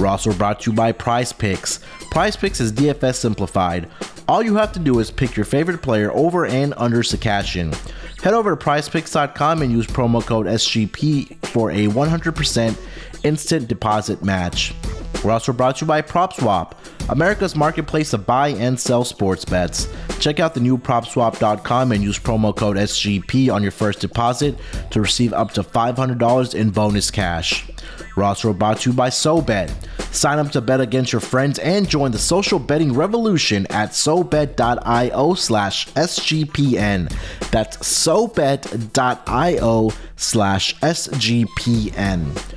We're also brought to you by Prize Picks. Prize Picks is DFS simplified. All you have to do is pick your favorite player over and under to cash in. Head over to prizepicks.com and use promo code SGP for a 100% instant deposit match. We're also brought to you by PropSwap, America's marketplace to buy and sell sports bets. Check out the new PropSwap.com and use promo code SGP on your first deposit to receive up to $500 in bonus cash. We're brought to you by SoBet. Sign up to bet against your friends and join the social betting revolution at SoBet.io slash SGPN. That's SoBet.io slash SGPN.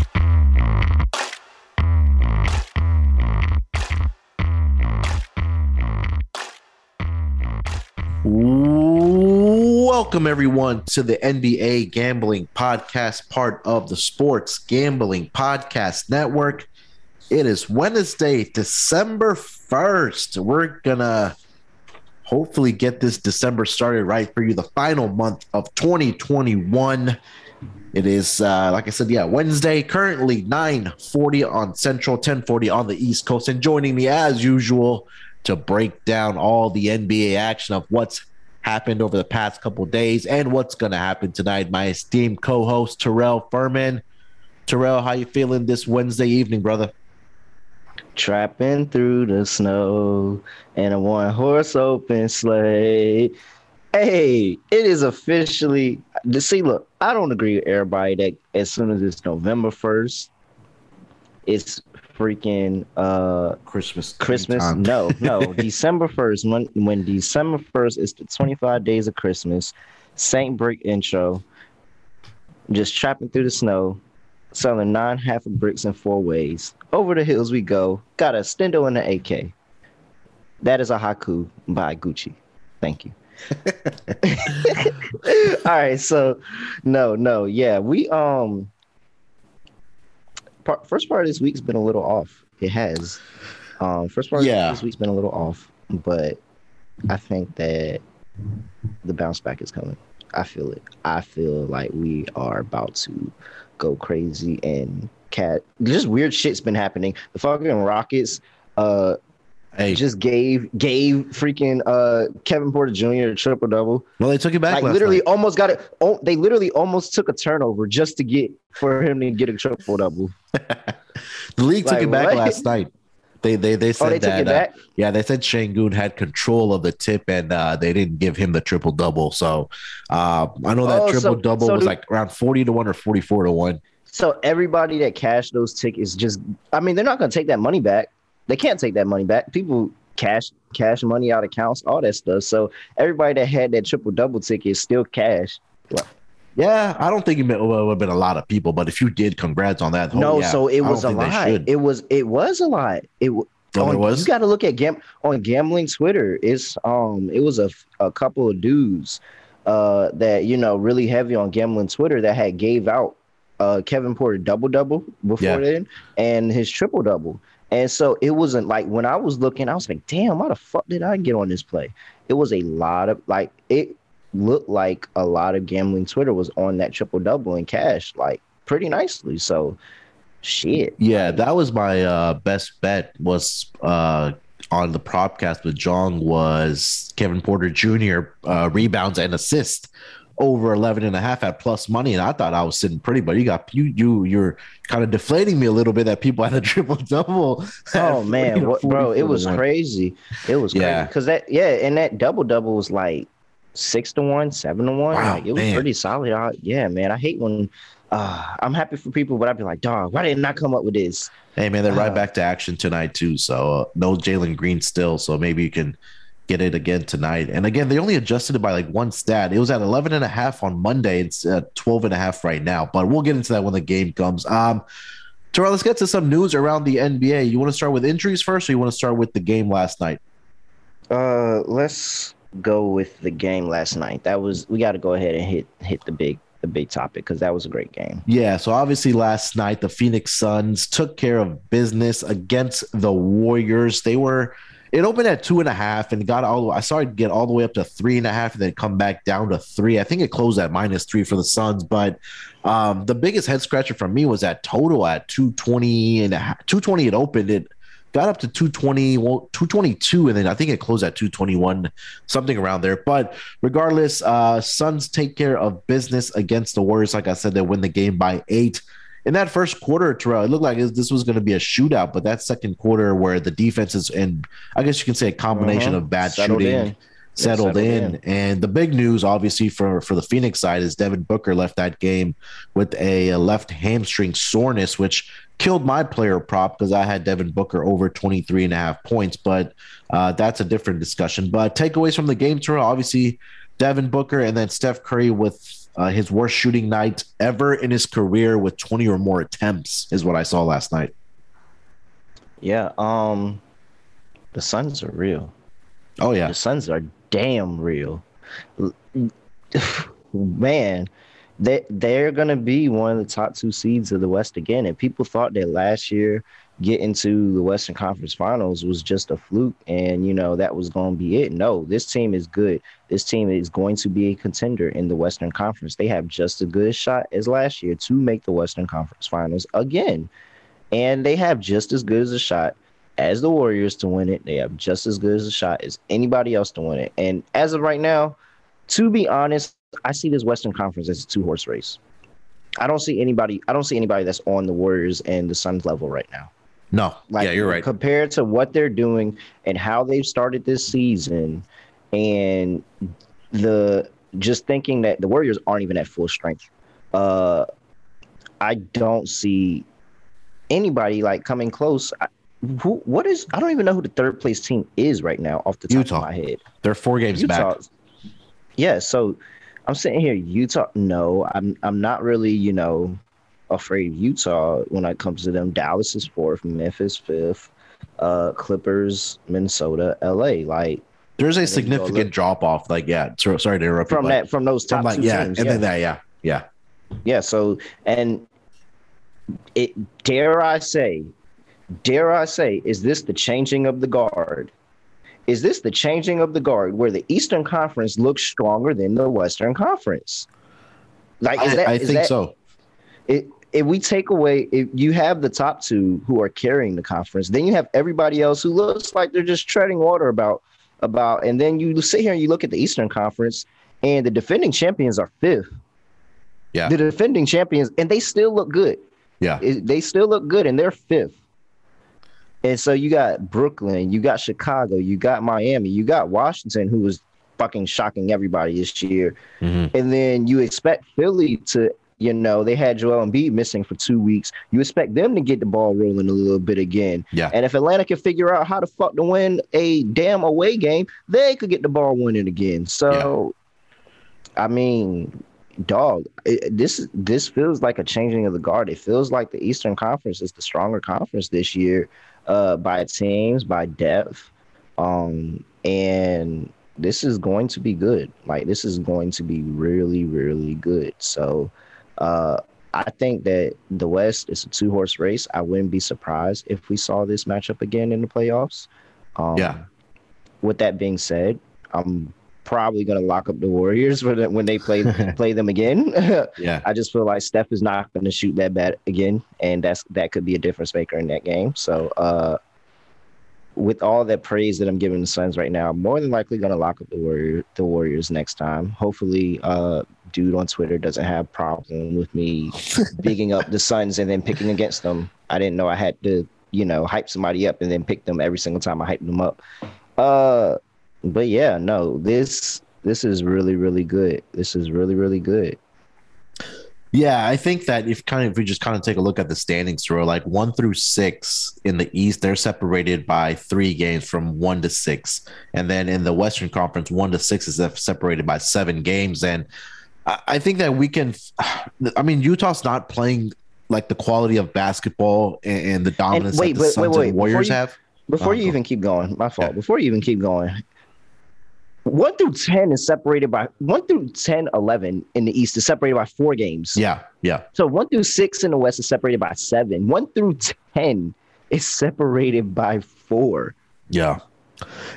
Welcome, everyone, to the NBA Gambling Podcast, part of the Sports Gambling Podcast Network. It is Wednesday, December 1st. We're going to hopefully get this December started right for you, the final month of 2021. It is, uh, like I said, yeah, Wednesday, currently 940 on Central, 1040 on the East Coast. And joining me as usual to break down all the NBA action of what's happened over the past couple days and what's going to happen tonight. My esteemed co-host Terrell Furman. Terrell, how you feeling this Wednesday evening, brother? Trapping through the snow and a one horse open sleigh. Hey, it is officially. See, look, I don't agree with everybody that as soon as it's November first, it's freaking uh Christmas. Christmas. time. No, no. December first. When when December first is the twenty five days of Christmas. Saint Brick intro. Just trapping through the snow, selling nine half of bricks in four ways. Over the hills we go. Got a stendo and an AK. That is a haku by Gucci. Thank you. All right, so no, no, yeah, we um part, first part of this week's been a little off. It has. Um, first part Yeah. of this week's been a little off, but I think that the bounce back is coming. I feel it. I feel like we are about to go crazy and cat. Just weird shit's been happening. The fucking Rockets, uh, Hey, just gave gave freaking uh Kevin Porter Jr. a triple double. well, they took it back Like last literally night. almost got it. Oh, they literally almost took a turnover just to get for him to get a triple double. The league took like, it back what? last night. They they they said Oh, they took that uh, yeah they said Sengun had control of the tip and uh, they didn't give him the triple double. So uh, I know that Oh, so- triple double so was do- like around forty to one or forty four to one. So everybody that cashed those tickets just I mean, they're not gonna take that money back. They can't take that money back. People cash cash money out of accounts, all that stuff. So everybody that had that triple double ticket is still cash. Yeah, I don't think it would have been a lot of people, but if you did, congrats on that. No, yeah. so it was a lot. It was it was a lot. It w- Oh, on- there was? You got to look at gam on gambling Twitter. It's um it was a a couple of dudes uh that you know really heavy on gambling Twitter that had gave out uh Kevin Porter double double before Yeah. then and his triple double. And so it wasn't like when I was looking, I was like, damn, how the fuck did I get on this play? It was a lot of like it looked like a lot of gambling Twitter was on that triple double in cash, like pretty nicely. So shit. Yeah, that was my uh, best bet. Was uh, on the propcast with Jong was Kevin Porter Jr. Uh, rebounds and assists over 11 and a half at plus money and i thought i was sitting pretty but you got you you you're kind of deflating me a little bit that people had a triple double oh man you know, what, bro it was crazy. It was yeah. Because that yeah and that double double was like six to one seven to one. Wow, like it was man. pretty solid. I, yeah man i hate when uh, i'm happy for people but i'd be like dog why didn't i come up with this? Hey man they're uh, right back to action tonight too so uh, no jalen green still so maybe you can get it again tonight. And again, they only adjusted it by like one stat. It was at 11 and a half on Monday. It's at 12 and a half right now, but we'll get into that when the game comes. Um, Terrell, let's get to some news around the NBA. You want to start with injuries first, or you want to start with the game last night? Uh, let's go with the game last night. That was we got to go ahead and hit hit the big the big topic because that was a great game. Yeah, so obviously last night the Phoenix Suns took care of business against the Warriors. They were it opened at two and a half and got all. I saw it get all the way up to three and a half and then come back down to three. I think it closed at minus three for the Suns, but um, the biggest head scratcher for me was that total at 220 and a half, 220 it opened it got up to 220 well, 222 and then i think it closed at 221 something around there but regardless uh suns take care of business against the warriors like i said they win the game by eight in that first quarter, Terrell, it looked like this was going to be a shootout, but that second quarter where the defense is, and I guess you can say a combination uh-huh. of bad settled shooting. In. Settled, settled in. in. and the big news, obviously, for for the Phoenix side is Devin Booker left that game with a, a left hamstring soreness, which killed my player prop because I had Devin Booker over 23 and a half points. But uh, that's a different discussion. But takeaways from the game, Terrell, obviously, Devin Booker and then Steph Curry with uh, his worst shooting night ever in his career with 20 or more attempts is what I saw last night. Yeah, um the Suns are real. Oh yeah. The Suns are damn real. Man, they they're gonna be one of the top two seeds of the West again. And people thought that last year getting to the Western Conference Finals was just a fluke and you know that was going to be it. No, this team is good. This team is going to be a contender in the Western Conference. They have just a good a shot as last year to make the Western Conference Finals again. And they have just as good as a shot as the Warriors to win it. They have just as good as a shot as anybody else to win it. And as of right now, to be honest, I see this Western Conference as a two horse race. I don't see anybody. I don't see anybody that's on the Warriors and the Suns level right now. No, like, yeah, you're right. Compared to what they're doing and how they've started this season, and the just thinking that the Warriors aren't even at full strength. Uh, I don't see anybody like coming close. I, who, what is? I don't even know who the third place team is right now off the top Utah. of my head. They're four games Utah. back. Yeah, so I'm sitting here. Utah. No, I'm. I'm not really. You know, afraid of Utah when it comes to them. Dallas is fourth, Memphis fifth, uh, Clippers, Minnesota, LA. Like there's a significant drop off. Like yeah, sorry to interrupt from that from those top from like, two yeah, teams. And yeah. then that yeah, yeah, yeah. So and it dare I say, dare I say, is this the changing of the guard? Is this the changing of the guard where the Eastern Conference looks stronger than the Western Conference? Like, is I, that, I think that, so. It, if we take away if you have the top two who are carrying the conference, then you have everybody else who looks like they're just treading water about about and then you sit here and you look at the Eastern Conference and the defending champions are fifth. Yeah. The defending champions and they still look good. Yeah. It, they still look good and they're fifth. And so you got Brooklyn, you got Chicago, you got Miami, you got Washington, who was fucking shocking everybody this year. Mm-hmm. And then you expect Philly to you know, they had Joel Embiid missing for two weeks. You expect them to get the ball rolling a little bit again. Yeah. And if Atlanta can figure out how to fuck to win a damn away game, they could get the ball winning again. So, yeah. I mean, dog, it, this this feels like a changing of the guard. It feels like the Eastern Conference is the stronger conference this year, uh, by teams, by depth, um, and this is going to be good. Like this is going to be really, really good. So uh, I think that the West is a two horse race. I wouldn't be surprised if we saw this matchup again in the playoffs. Um, yeah. With that being said, I'm probably going to lock up the Warriors when they play play them again. yeah. I just feel like Steph is not going to shoot that bad again, and that's that could be a difference maker in that game. So, uh, with all that praise that I'm giving the Suns right now, I'm more than likely going to lock up the Warrior the Warriors next time. Hopefully, uh, dude on Twitter doesn't have problem with me bigging up the Suns and then picking against them. I didn't know I had to, you know, hype somebody up and then pick them every single time I hype them up. Uh, but yeah, no, this this is really really good. This is really really good. Yeah, I think that if kind of if we just kind of take a look at the standings through like one through six in the East, they're separated by three games from one to six, and then in the Western Conference, one to six is separated by seven games. And I think that we can. I mean, Utah's not playing like the quality of basketball and, the dominance wait, that the wait, Suns wait, and Warriors you, have. Before uh, you even keep going, my fault. Yeah. Before you even keep going, one through 10 is separated by one through 10, 11 in the East is separated by four games. Yeah. Yeah. So one through six in the West is separated by seven. One through 10 is separated by four. Yeah.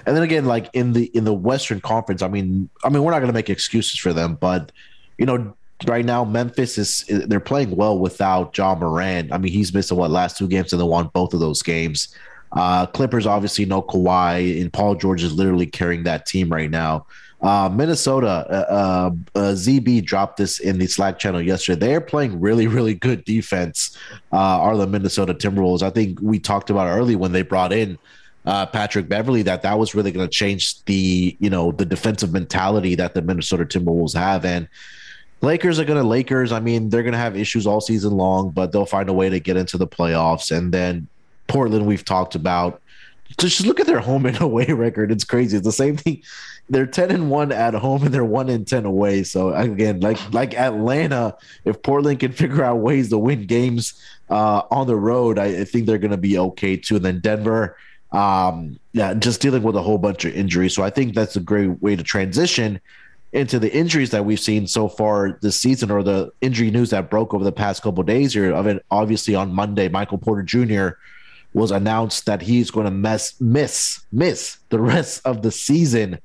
And then again, like in the in the Western Conference, I mean, I mean, we're not going to make excuses for them, but you know, right now Memphis is they're playing well without Ja Morant. I mean, he's missing what last two games and they won both of those games. Uh, Clippers obviously no Kawhi, and Paul George is literally carrying that team right now. Uh, Minnesota, uh, uh, uh ZB dropped this in the Slack channel yesterday. They're playing really, really good defense. Uh, are the Minnesota Timberwolves? I think we talked about early when they brought in uh, Patrick Beverley that that was really going to change the you know the defensive mentality that the Minnesota Timberwolves have and. Lakers are going to Lakers. I mean, they're going to have issues all season long, but they'll find a way to get into the playoffs. And then Portland, we've talked about. Just look at their home and away record. It's crazy. It's the same thing. They're ten and one at home, and they're one and ten away. So again, like like Atlanta, if Portland can figure out ways to win games uh, on the road, I, I think they're going to be okay too. And then Denver, um, yeah, just dealing with a whole bunch of injuries. So I think that's a great way to transition into the injuries that we've seen so far this season, or the injury news that broke over the past couple of days here. Of it, obviously on Monday, Michael Porter Jr was announced that he's going to mess miss miss the rest of the season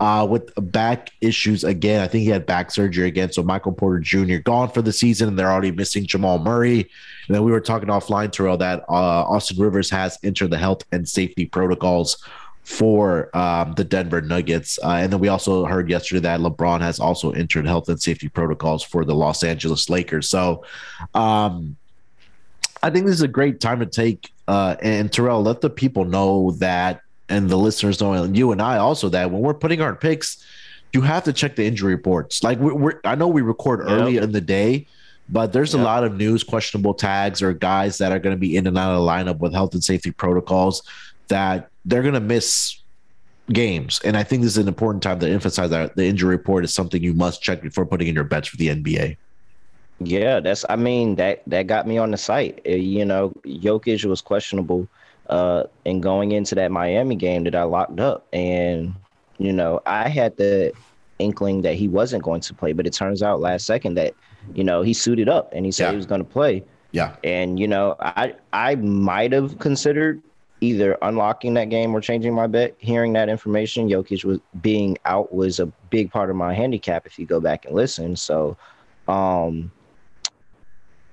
uh, with back issues again. I think he had back surgery again. So Michael Porter Jr. gone for the season, and they're already missing Jamal Murray. And then we were talking offline, Terrell, that uh, Austin Rivers has entered the health and safety protocols for um, the Denver Nuggets. Uh, and then we also heard yesterday that LeBron has also entered health and safety protocols for the Los Angeles Lakers. So um, I think this is a great time to take uh, and Terrell, let the people know that, and the listeners know, and you and I also that when we're putting our picks, you have to check the injury reports. Like we're, we're I know we record early yep. in the day, but there's yep. a lot of news, questionable tags, or guys that are going to be in and out of the lineup with health and safety protocols that they're going to miss games. And I think this is an important time to emphasize that the injury report is something you must check before putting in your bets for the NBA. Yeah, that's. I mean that that got me on the site. Uh, you know, Jokic was questionable, uh, and going into that Miami game that I locked up, and you know, I had the inkling that he wasn't going to play, but it turns out last second that you know he suited up and he said yeah. he was going to play. Yeah, and you know, I I might have considered either unlocking that game or changing my bet. Hearing that information, Jokic was being out was a big part of my handicap. If you go back and listen, so. Um,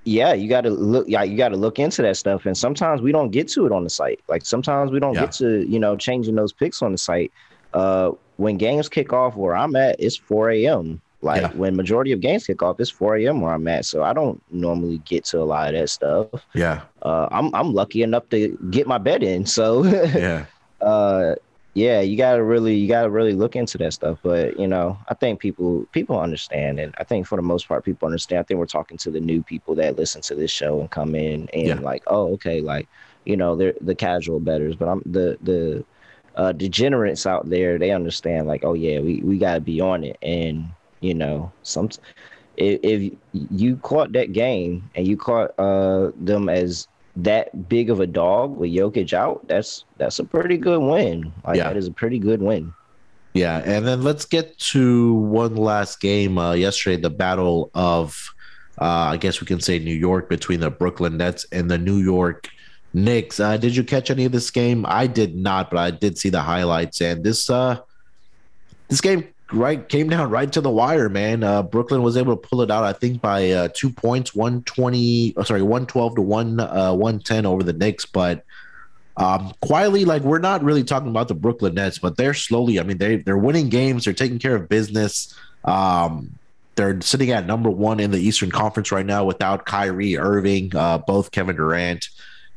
yeah, you got to look. Yeah, you got to look into that stuff. And sometimes we don't get to it on the site. Like sometimes we don't yeah. get to you know changing those picks on the site. Uh, when games kick off where I'm at, it's 4 a.m. Like yeah. when majority of games kick off, it's 4 a.m. where I'm at. So I don't normally get to a lot of that stuff. Yeah. Uh, I'm I'm lucky enough to get my bet in. So yeah. Uh, yeah, you gotta really you gotta really look into that stuff. But you know, I think people people understand, and I think for the most part, people understand. I think we're talking to the new people that listen to this show and come in and yeah. like, oh, okay, like you know, they're the casual betters, but I'm the the uh, degenerates out there. They understand, like, oh yeah, we we gotta be on it, and you know, some if, if you caught that game and you caught uh them as that big of a dog with Jokic out, that's that's a pretty good win. Like yeah. that is a pretty good win. Yeah, and then let's get to one last game. Uh, yesterday, the battle of, uh, I guess we can say New York between the Brooklyn Nets and the New York Knicks. Uh, did you catch any of this game? I did not, but I did see the highlights. And this, uh, this game right came down right to the wire, man. Uh, Brooklyn was able to pull it out, I think, by uh, two points, one twenty, oh, sorry, one twelve to one uh, one ten over the Knicks. But um, quietly, like we're not really talking about the Brooklyn Nets, but they're slowly. I mean, they they're winning games, they're taking care of business. Um, they're sitting at number one in the Eastern Conference right now without Kyrie Irving. Uh, both Kevin Durant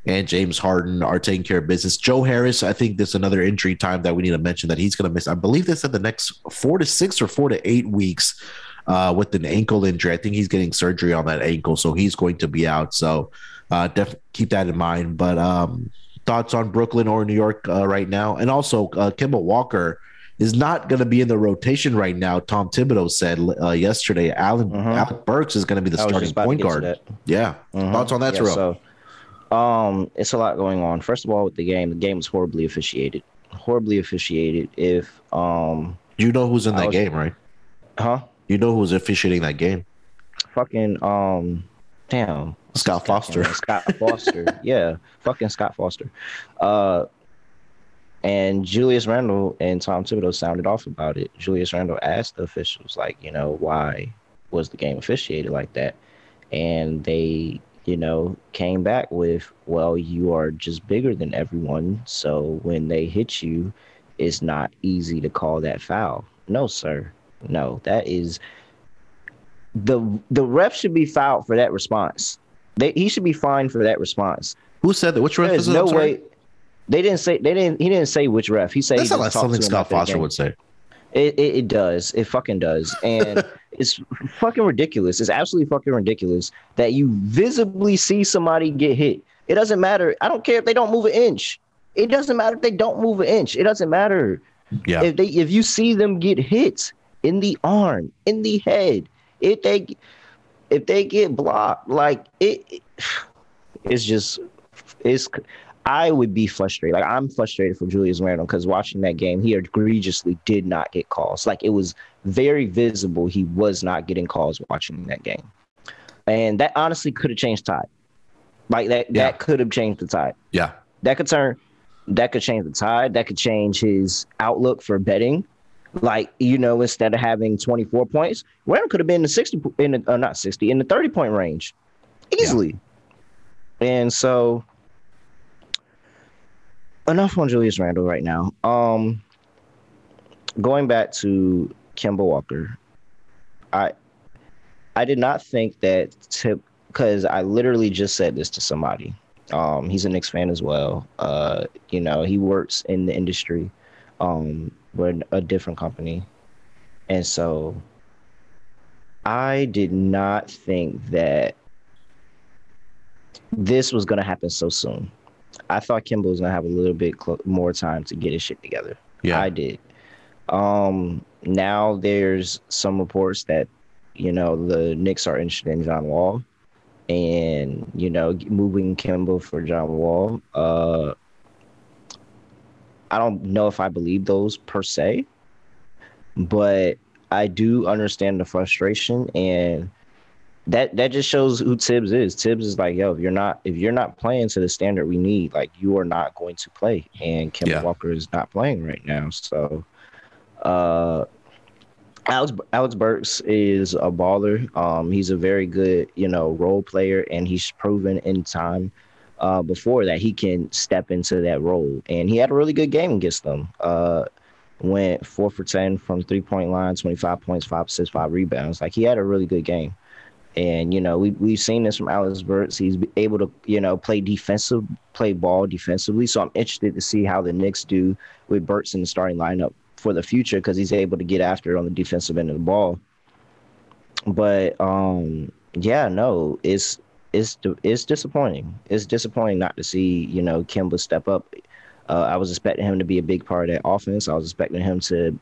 and James Harden are taking care of business. Joe Harris, I think there's another injury time that we need to mention that he's going to miss. I believe they said the next four to six or four to eight weeks uh, with an ankle injury. I think he's getting surgery on that ankle, so he's going to be out. So uh, definitely keep that in mind. But um, thoughts on Brooklyn or New York uh, right now, and also uh, Kemba Walker is not going to be in the rotation right now. Tom Thibodeau said uh, yesterday. Alan Mhm. Alec Burks is going to be the starting just about to point guard. Yeah, Mhm. thoughts on that, Yeah, Terrell? so, um, it's a lot going on. First of all, with the game, the game was horribly officiated. Horribly officiated. If um, you know who's in that was- game, right? huh? You know who's officiating that game? Fucking um, damn. Scott Foster. Scott Foster. yeah, fucking Scott Foster. Uh, and Julius Randle and Tom Thibodeau sounded off about it. Julius Randle asked the officials, like, you know, why was the game officiated like that? And they, you know, came back with, well, you are just bigger than everyone. So when they hit you, it's not easy to call that foul. No, sir. No, that is the the ref should be fouled for that response. They, he should be fined for that response. Who said that? Which ref There's no way. They didn't say they didn't. He didn't say which ref. He said That's he not like something Scott Foster would say. It, it it does. It fucking does. And it's fucking ridiculous. It's absolutely fucking ridiculous that you visibly see somebody get hit. It doesn't matter. I don't care if they don't move an inch. It doesn't matter if they don't move an inch. It doesn't matter Yeah, if they if you see them get hit in the arm, in the head, if they if they get blocked, like it, it- it's just it's. I would be frustrated. Like I'm frustrated for Julius Randle because watching that game, he egregiously did not get calls. Like it was very visible he was not getting calls watching that game, and that honestly could have changed the tide. Like that, Yeah. that could have changed the tide yeah, that could turn that could change the tide that could change his outlook for betting like you know instead of having 24 points Randle could have been in the 60 in the uh, not 60 in the 30 point range easily and so enough on Julius Randle right now um going back to Kemba Walker I I did not think that tip because I literally just said this to somebody um, he's a Knicks fan as well. Uh, you know, he works in the industry. Um, in a different company. And so I did not think that this was going to happen so soon. I thought Kemba was going to have a little bit clo- more time to get his shit together. yeah. I did. Um, now there's some reports that, you know, the Knicks are interested in John Wall and, you know, moving Kemba for John Wall. Uh, I don't know if I believe those per se, but I do understand the frustration and that that just shows who Thibs is. Thibs is like, yo, if you're not if you're not playing to the standard we need, like you are not going to play. And Kemba Yeah. Walker is not playing right now. So uh Alex Alex Burks is a baller. Um he's a very good, you know, role player and he's proven in time uh before that he can step into that role. And he had a really good game against them. Uh went four for ten from three point line, twenty five points, five assists, five rebounds. Like he had a really good game. And you know, we we've seen this from Alex Burks. He's able to, you know, play defensive, play ball defensively. So I'm interested to see how the Knicks do with Burks in the starting lineup for the future because he's able to get after it on the defensive end of the ball. But um, yeah, no, it's it's it's disappointing. It's disappointing not to see you know Kemba step up. Uh, I was expecting him to be a big part of that offense. I was expecting him to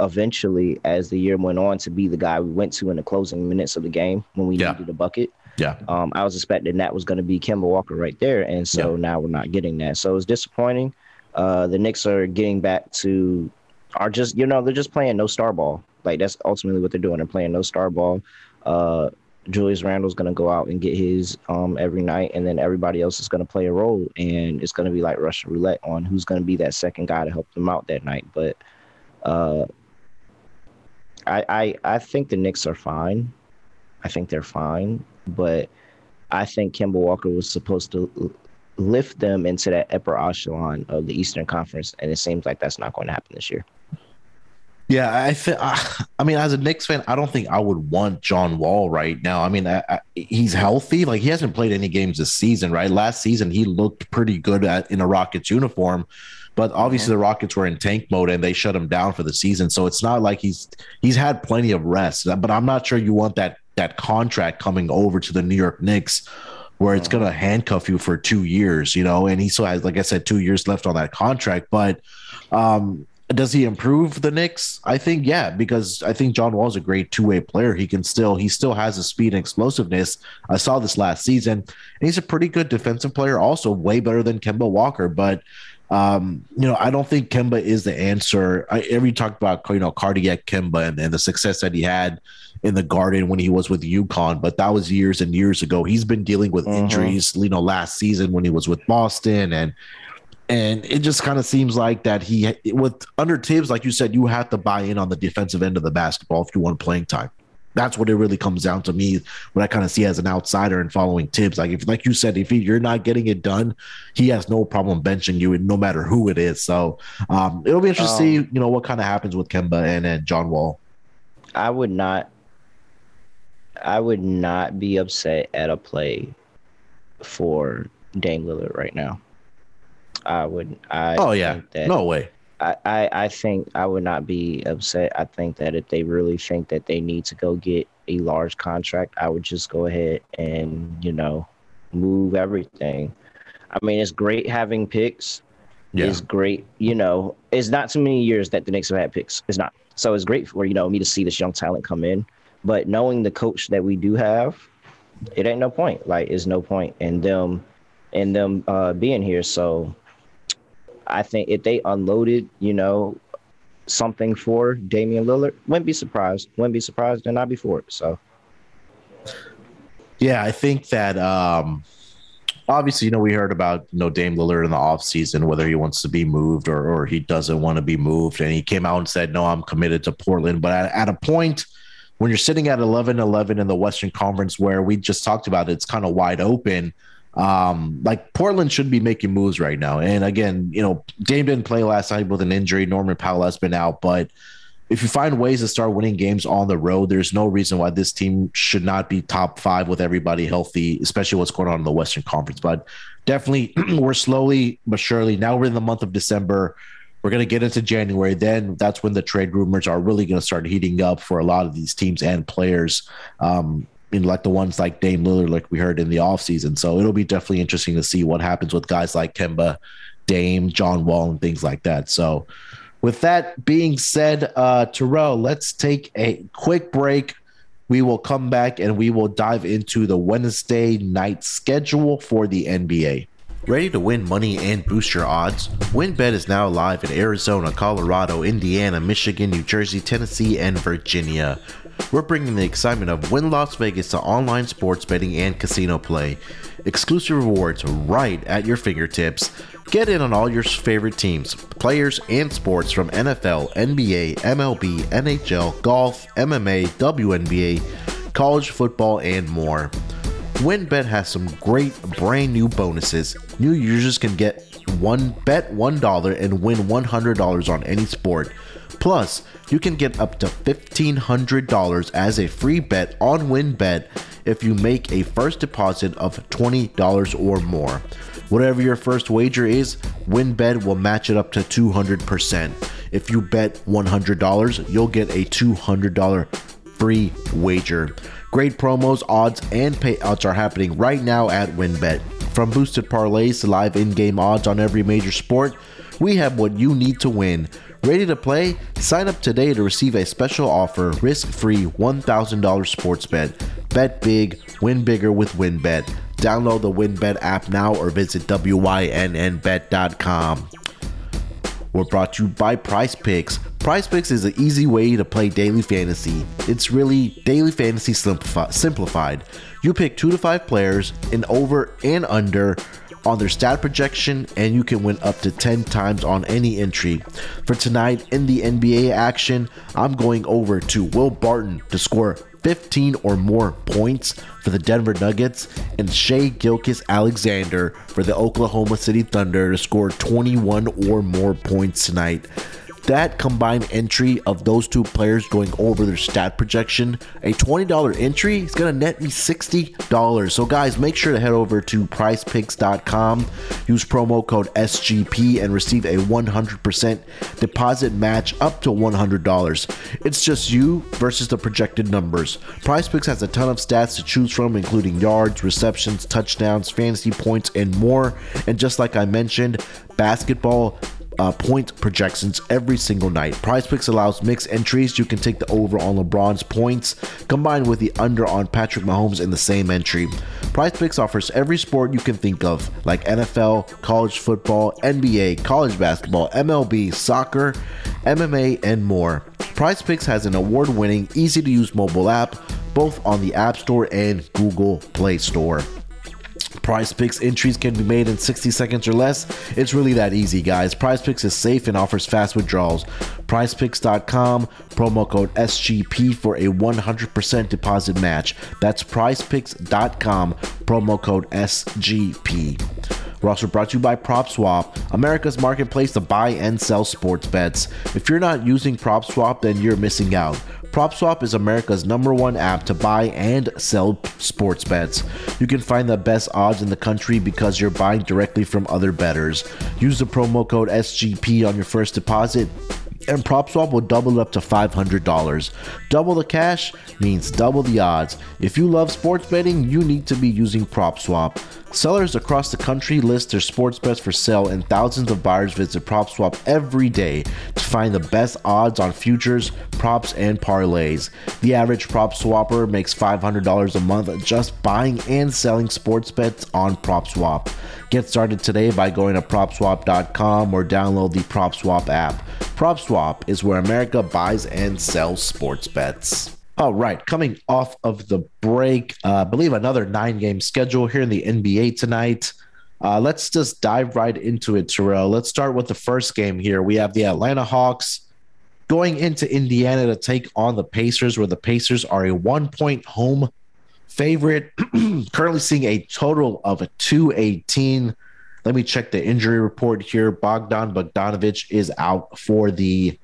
eventually, as the year went on, to be the guy we went to in the closing minutes of the game when we Yeah. needed a bucket. Yeah. Um, I was expecting that was going to be Kemba Walker right there, and so now we're not getting that. So it's disappointing. Uh, the Knicks are getting back to are just you know they're just playing no star ball. Like that's ultimately what they're doing. They're playing no star ball. Uh, Julius Randle's going to go out and get his um, every night, and then everybody else is going to play a role, and it's going to be like Russian roulette on who's going to be that second guy to help them out that night. But uh, I, I I think the Knicks are fine. I think they're fine, but I think Kemba Walker was supposed to lift them into that upper echelon of the Eastern Conference, and it seems like that's not going to happen this year. Yeah, I th- I mean, as a Knicks fan, I don't think I would want John Wall right now. I mean, I, I, he's healthy. Like he hasn't played any games this season, right? Last season he looked pretty good at, in a Rockets uniform, but obviously mm-hmm. the Rockets were in tank mode and they shut him down for the season. So it's not like he's he's had plenty of rest. But I'm not sure you want that that contract coming over to the New York Knicks where it's going to handcuff you for two years, you know, and he still has, like I said, two years left on that contract. But um, does he improve the Knicks? I think yeah, because I think John Wall is a great two way player. He can still he still has a speed and explosiveness. I saw this last season, and he's a pretty good defensive player, also way better than Kemba Walker. But um, you know, I don't think Kemba is the answer. I every talk about you know cardiac Kemba and, and the success that he had in the Garden when he was with UConn, but that was years and years ago. He's been dealing with mm-hmm. injuries, you know, last season when he was with Boston and and it just kind of seems like that he with under Thibs, like you said, you have to buy in on the defensive end of the basketball if you want playing time. That's what it really comes down to me. What I kind of see as an outsider and following Thibs, like if, like you said, if you're not getting it done, he has no problem benching you, no matter who it is. So um, it'll be interesting um, to see, you know, what kind of happens with Kemba and, and John Wall. I would not, I would not be upset at a play for Dame Lillard right now. I would. I oh yeah, that, no way. I, I, I think I would not be upset. I think that if they really think that they need to go get a large contract, I would just go ahead and you know move everything. I mean, it's great having picks. Yeah. It's great, you know. It's not too many years that the Knicks have had picks. It's not. So it's great for you know me to see this young talent come in. But knowing the coach that we do have, it ain't no point. Like, it's no point in them in them uh, being here. So I think if they unloaded, you know, something for Damian Lillard, wouldn't be surprised. Wouldn't be surprised, and I'd be for it. So, yeah, I think that um, obviously, you know, we heard about you know Dame Lillard in the offseason, whether he wants to be moved or or he doesn't want to be moved, and he came out and said, "No, I'm committed to Portland." But at, at a point when you're sitting at 11-11 in the Western Conference, where we just talked about it, it's kind of wide open um, like Portland should be making moves right now. And again, you know, Dame didn't play last night with an injury. Norman Powell has been out, but if you find ways to start winning games on the road, there's no reason why this team should not be top five with everybody healthy, especially what's going on in the Western Conference. But definitely, we're slowly but surely now we're in the month of December. We're going to get into January. Then that's when the trade rumors are really going to start heating up for a lot of these teams and players. Um, like the ones like Dame Lillard, like we heard in the offseason. So it'll be definitely interesting to see what happens with guys like Kemba, Dame, John Wall, and things like that. So, with that being said, uh, Terrell, let's take a quick break. We will come back and we will dive into the Wednesday night schedule for the NBA. Ready to win money and boost your odds? WynnBET is now live in Arizona, Colorado, Indiana, Michigan, New Jersey, Tennessee, and Virginia. We're bringing the excitement of Wynn Las Vegas to online sports betting and casino play. Exclusive rewards right at your fingertips. Get in on all your favorite teams, players, and sports from NFL, NBA, MLB, NHL, golf, MMA, WNBA, college football, and more. WynnBET has some great brand new bonuses. New users can get one bet $1 and win $100 on any sport. Plus, you can get up to $1,500 as a free bet on WynnBET if you make a first deposit of $20 or more. Whatever your first wager is, WynnBET will match it up to 200%. If you bet $100, you'll get a $200 free wager. Great promos, odds, and payouts are happening right now at WynnBET. From boosted parlays to live in game odds on every major sport, we have what you need to win. Ready to play? Sign up today to receive a special offer risk free $1,000 sports bet. Bet big, win bigger with WynnBET. Download the WynnBET app now or visit WYNNBet.com. We're brought to you by Prize Picks. Prize Picks is an easy way to play daily fantasy. It's really daily fantasy simplified. You pick two to five players, and over and under on their stat projection, and you can win up to 10 times on any entry. For tonight in the NBA action, I'm going over to Will Barton to score 15 or more points for the Denver Nuggets, and Shai Gilgeous-Alexander for the Oklahoma City Thunder to score 21 or more points tonight. That combined entry of those two players going over their stat projection, a $20 entry is going to net me $60. So, guys, make sure to head over to prizepicks.com, use promo code SGP, and receive a 100% deposit match up to $100. It's just you versus the projected numbers. PrizePicks has a ton of stats to choose from, including yards, receptions, touchdowns, fantasy points, and more. And just like I mentioned, basketball uh, point projections every single night. Prize Picks allows mixed entries. You can take the over on LeBron's points combined with the under on Patrick Mahomes in the same entry. Prize Picks offers every sport you can think of, like NFL, college football, NBA, college basketball, MLB, soccer, MMA, and more. Prize Picks has an award winning, easy to use mobile app, both on the App Store and Google Play Store. Prize Picks entries can be made in 60 seconds or less. It's really that easy, guys. Prize Picks is safe and offers fast withdrawals. PrizePicks.com, promo code SGP for a 100% deposit match. That's PrizePicks.com, promo code SGP. We're also brought to you by PropSwap, America's marketplace to buy and sell sports bets. If you're not using PropSwap, then you're missing out. PropSwap is America's number one app to buy and sell sports bets. You can find the best odds in the country because you're buying directly from other bettors. Use the promo code SGP on your first deposit and PropSwap will double it up to $500. Double the cash means double the odds. If you love sports betting, you need to be using PropSwap. Sellers across the country list their sports bets for sale, and thousands of buyers visit PropSwap every day to find the best odds on futures, props, and parlays. The average prop swapper makes $500 a month just buying and selling sports bets on PropSwap. Get started today by going to PropSwap.com or download the PropSwap app. PropSwap is where America buys and sells sports bets. All right, coming off of the break, uh, I believe another nine game schedule here in the NBA tonight. Uh, let's just dive right into it, Terrell. Let's start with the first game here. We have the Atlanta Hawks going into Indiana to take on the Pacers, where the Pacers are a one point home favorite. Currently seeing a total of a 218. Let me check the injury report here. Bogdan Bogdanovich is out for the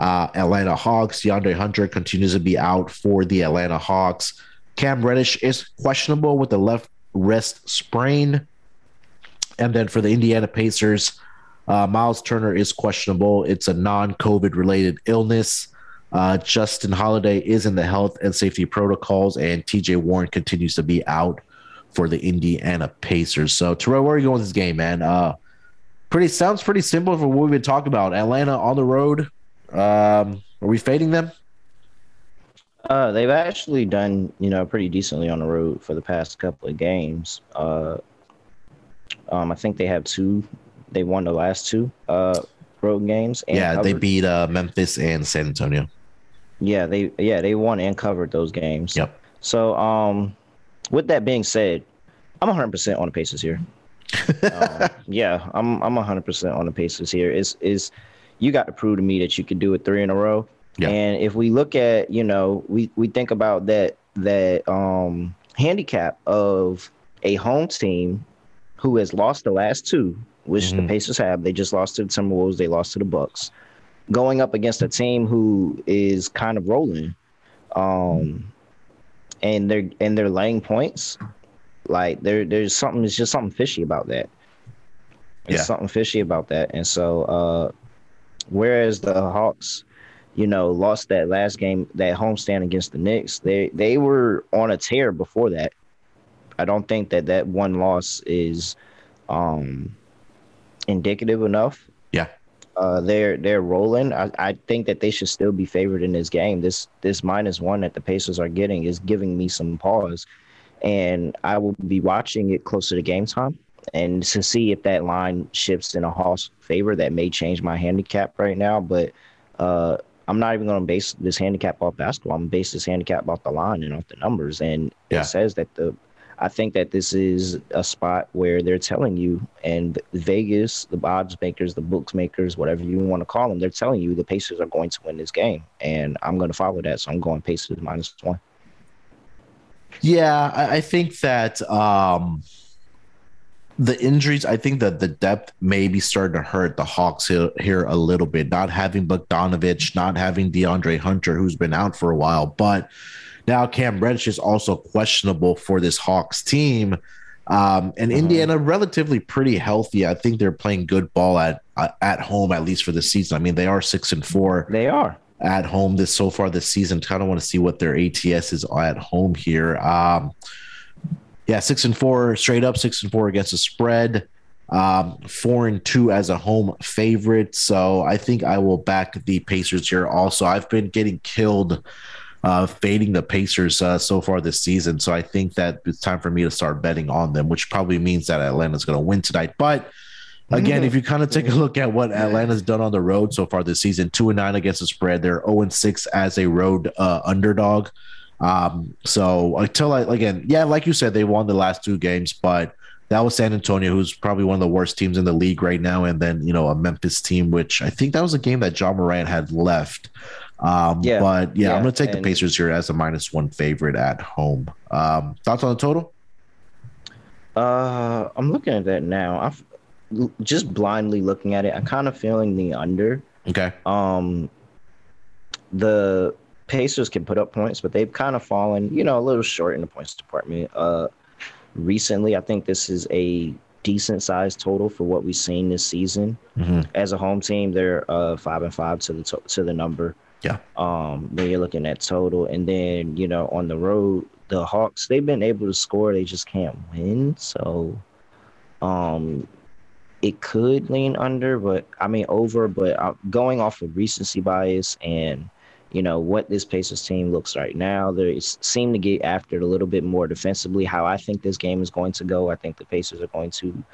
uh, Atlanta Hawks. DeAndre Hunter continues to be out for the Atlanta Hawks. Cam Reddish is questionable with the left wrist sprain. And then for the Indiana Pacers, uh, Myles Turner is questionable. It's a non COVID related illness. Uh, Justin Holiday is in the health and safety protocols, and TJ Warren continues to be out for the Indiana Pacers. So, Terrell, where are you going with this game, man? Uh, pretty sounds pretty simple for what we've been talking about. Atlanta on the road, um, are we fading them? Uh, they've actually done, you know, pretty decently on the road for the past couple of games. Uh, um, I think they have two. They won the last two uh, road games. yeah, covered. they beat uh, Memphis and San Antonio. Yeah, they yeah they won and covered those games. Yep. So, um, with that being said, I'm 100 percent on the Pacers here. um, yeah, I'm I'm 100 percent on the Pacers here. Is is you got to prove to me that you can do it three in a row. Yeah. And if we look at, you know, we we think about that that um handicap of a home team who has lost the last two, which mm-hmm. the Pacers have. They just lost to the Timberwolves. They lost to the Bucks. Going up against a team who is kind of rolling, um, and they're and they're laying points. Like there, there's something. It's just something fishy about that. There's yeah. something fishy about that, and so uh, Whereas the Hawks, you know, lost that last game, that homestand against the Knicks. They they were on a tear before that. I don't think that that one loss is um, indicative enough. Yeah. Uh, they're they're rolling. I, I think that they should still be favored in this game. This this minus one that the Pacers are getting is giving me some pause, and I will be watching it closer to game time and to see if that line shifts in a Hawks favor, that may change my handicap right now. But uh, I'm not even going to base this handicap off basketball. I'm going to base this handicap off the line and off the numbers. And yeah. it says that the, I think that this is a spot where they're telling you, and Vegas, the odds makers, the books makers, whatever you want to call them, they're telling you the Pacers are going to win this game. And I'm going to follow that. So I'm going Pacers minus one. Yeah, I, I think that. Um the injuries, I think that the depth may be starting to hurt the Hawks here, here a little bit. Not having Bogdanovich, not having DeAndre Hunter, who's been out for a while, but now Cam Reddish is also questionable for this Hawks team. Um, and mm-hmm. Indiana relatively pretty healthy. I think they're playing good ball at at home at least for the season. I mean, they are six and four. They are at home this so far this season. Kind of want to see what their ATS is at home here. Um, yeah, six and four straight up, six and four against the spread. Um, four and two as a home favorite. So I think I will back the Pacers here. Also, I've been getting killed uh, fading the Pacers uh, so far this season. So I think that it's time for me to start betting on them, which probably means that Atlanta's going to win tonight. But again, if you kind of take a look at what Atlanta's done on the road so far this season, two and nine against the spread, they're zero and six as a road uh, underdog. Um, so until I again, yeah, like you said, they won the last two games, but that was San Antonio, who's probably one of the worst teams in the league right now, and then you know a Memphis team, which I think that was a game that Ja Morant had left. Um, yeah, but yeah, yeah, I'm going to take and, the Pacers here as a minus one favorite at home. Um, thoughts on the total? Uh, I'm looking at that now. I'm just blindly looking at it. I'm kind of feeling the under. Okay. Um, the Pacers can put up points, but they've kind of fallen, you know, a little short in the points department. Uh, recently, I think this is a decent sized total for what we've seen this season. Mm-hmm. As a home team, they're uh, five and five to the to, to the number. Yeah. Um, when you're looking at total, and then you know on the road, the Hawks they've been able to score, they just can't win. So, um, it could lean under, but I mean over. But uh, going off of recency bias and you know what this Pacers team looks right now, they seem to get after it a little bit more defensively. How I think this game is going to go, I think the Pacers are going to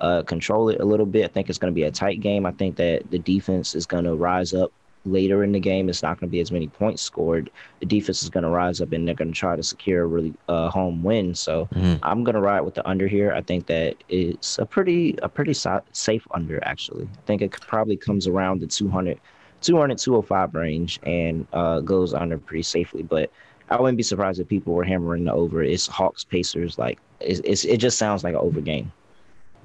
uh, control it a little bit. I think it's going to be a tight game. I think that the defense is going to rise up later in the game, it's not going to be as many points scored. The defense is going to rise up and they're going to try to secure a really uh, home win. So mm-hmm. I'm going to ride with the under here. I think that it's a pretty a pretty so- safe under actually. I think it probably comes around the 200, 200 205 range and uh, goes under pretty safely. But I wouldn't be surprised if people were hammering the over. It's Hawks Pacers like it's, it's it just sounds like an over game.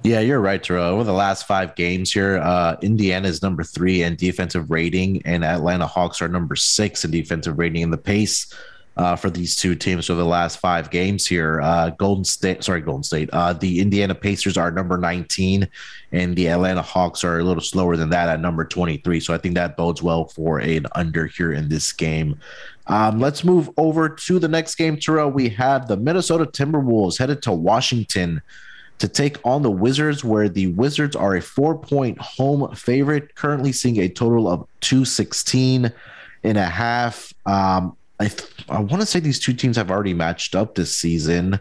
Yeah, you're right, Terrell. Over the last five games here, uh, Indiana is number three in defensive rating, and Atlanta Hawks are number six in defensive rating. And the pace uh, for these two teams over the last five games here, uh, Golden State, sorry, Golden State, uh, the Indiana Pacers are number 19, and the Atlanta Hawks are a little slower than that at number 23. So I think that bodes well for an under here in this game. Um, let's move over to the next game, Terrell. We have the Minnesota Timberwolves headed to Washington to take on the Wizards, where the Wizards are a four point home favorite, currently seeing a total of 216 and a half. Um, I, th- I want to say these two teams have already matched up this season.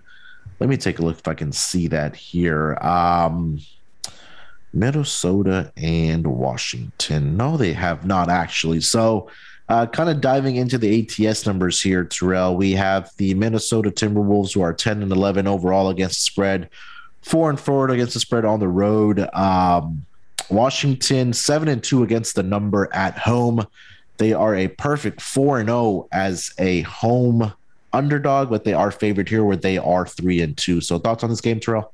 Let me take a look if I can see that here. Um, Minnesota and Washington. No, they have not actually. So, uh, kind of diving into the ATS numbers here, Terrell, we have the Minnesota Timberwolves who are 10 and 11 overall against the spread four and four against the spread on the road. Um, Washington seven and two against the number at home. They are a perfect four and zero oh as a home underdog, but they are favored here where they are three and two. So thoughts on this game, Terrell?